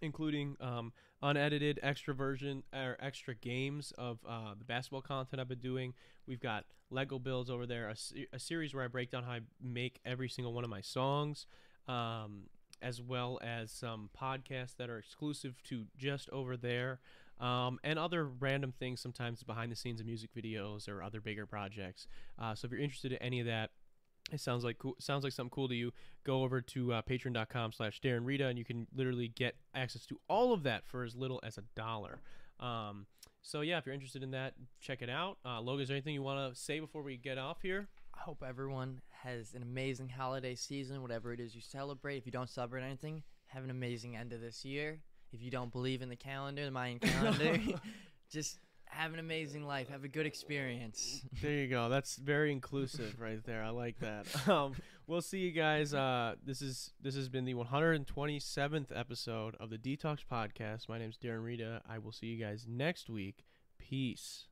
Speaker 1: including um, unedited extra version or extra games of uh, the basketball content I've been doing. We've got Lego builds over there, a, a series where I break down how I make every single one of my songs um, as well as some podcasts that are exclusive to just over there, um, and other random things sometimes behind the scenes of music videos or other bigger projects. Uh, so if you're interested in any of that, it sounds like cool, sounds like something cool to you. Go over to uh, patreon.com slash Darren Rita, and you can literally get access to all of that for as little as a dollar. Um, so yeah, if you're interested in that, check it out. Uh, Logan, is there anything you want to say before we get off here?
Speaker 2: I hope everyone has an amazing holiday season, whatever it is you celebrate. If you don't celebrate anything, have an amazing end of this year. If you don't believe in the calendar, the Mayan calendar, just have an amazing life. Have a good experience.
Speaker 1: There you go. That's very inclusive right there. I like that. Um, we'll see you guys. Uh, this is this has been the 127th episode of the Detox Podcast. My name is Darren Rita. I will see you guys next week. Peace.